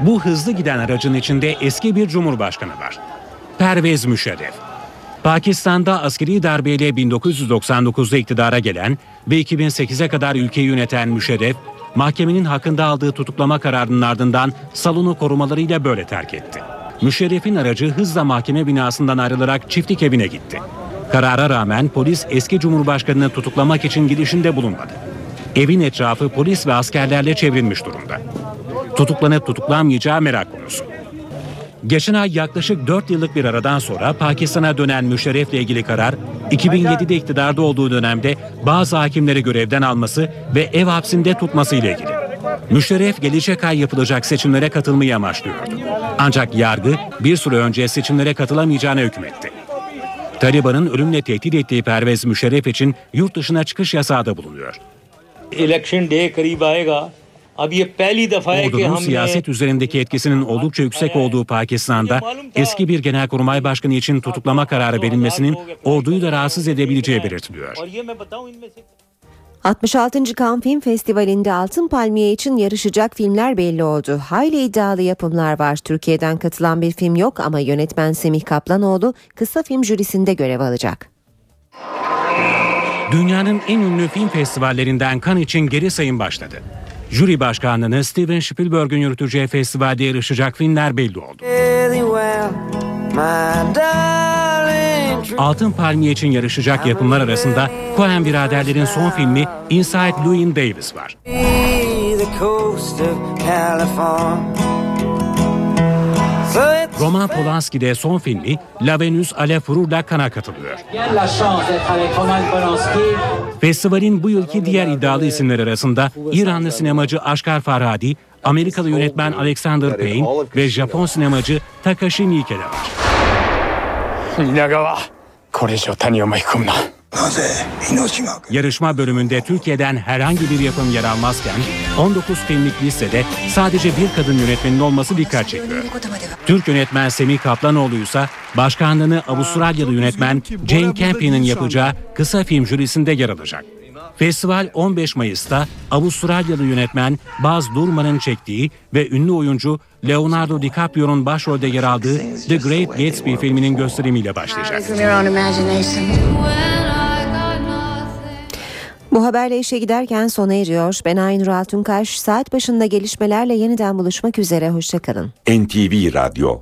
Bu hızlı giden aracın içinde eski bir cumhurbaşkanı var. Pervez Müşerref. Pakistan'da askeri darbeyle 1999'da iktidara gelen ve 2008'e kadar ülkeyi yöneten Müşerref, mahkemenin hakkında aldığı tutuklama kararının ardından salonu korumalarıyla böyle terk etti. Müşerref'in aracı hızla mahkeme binasından ayrılarak çiftlik evine gitti. Karara rağmen polis eski cumhurbaşkanını tutuklamak için girişinde bulunmadı. Evin etrafı polis ve askerlerle çevrilmiş durumda. Tutuklanıp tutuklanmayacağı merak konusu. Geçen ay yaklaşık 4 yıllık bir aradan sonra Pakistan'a dönen Müşerref'le ilgili karar 2007'de iktidarda olduğu dönemde bazı hakimleri görevden alması ve ev hapsinde tutması ile ilgili. Müşerref gelecek ay yapılacak seçimlere katılmayı amaçlıyordu. Ancak yargı bir süre önce seçimlere katılamayacağına hükmetti. Taliban'ın ölümle tehdit ettiği Pervez Müşerref için yurt dışına çıkış yasağı da bulunuyor. Election day karib aayega. Ordunun siyaset üzerindeki etkisinin oldukça yüksek olduğu Pakistan'da eski bir genelkurmay başkanı için tutuklama kararı verilmesinin orduyu da rahatsız edebileceği belirtiliyor. 66. Cannes Film Festivali'nde Altın Palmiye için yarışacak filmler belli oldu. Hayli iddialı yapımlar var. Türkiye'den katılan bir film yok ama yönetmen Semih Kaplanoğlu kısa film jürisinde görev alacak. Dünyanın en ünlü film festivallerinden Cannes için geri sayım başladı. Jüri başkanlığını Steven Spielberg'ün yürüteceği festivalde yarışacak filmler belli oldu. Altın Palmiye için yarışacak yapımlar arasında Coen biraderlerin son filmi Inside Llewyn Davis var. Roman Polanski de son filmi La Venus à la Fourrure kana katılıyor. la chance d'être avec Roman Polanski Festivalin bu yılki diğer iddialı isimler arasında İranlı sinemacı Ashkar Farhadi, Amerikalı yönetmen Alexander Payne ve Japon sinemacı Takashi Miike de var. 蜷川これ以上谷を巻き込むな Yarışma bölümünde Türkiye'den herhangi bir yapım yer almazken 19 filmlik listede sadece bir kadın yönetmenin olması dikkat çekiyor. Türk yönetmen Semih Kaplanoğlu ise başkanlığını Avustralyalı yönetmen Jane Campion'ın yapacağı kısa film jürisinde yer alacak. Festival 15 Mayıs'ta Avustralyalı yönetmen Baz Luhrmann'ın çektiği ve ünlü oyuncu Leonardo DiCaprio'nun başrolde yer aldığı The Great Gatsby filminin gösterimiyle başlayacak. Bu haberle işe giderken sona eriyor. Ben Aynur Altunkaş. Saat başında gelişmelerle yeniden buluşmak üzere. Hoşçakalın. NTV Radyo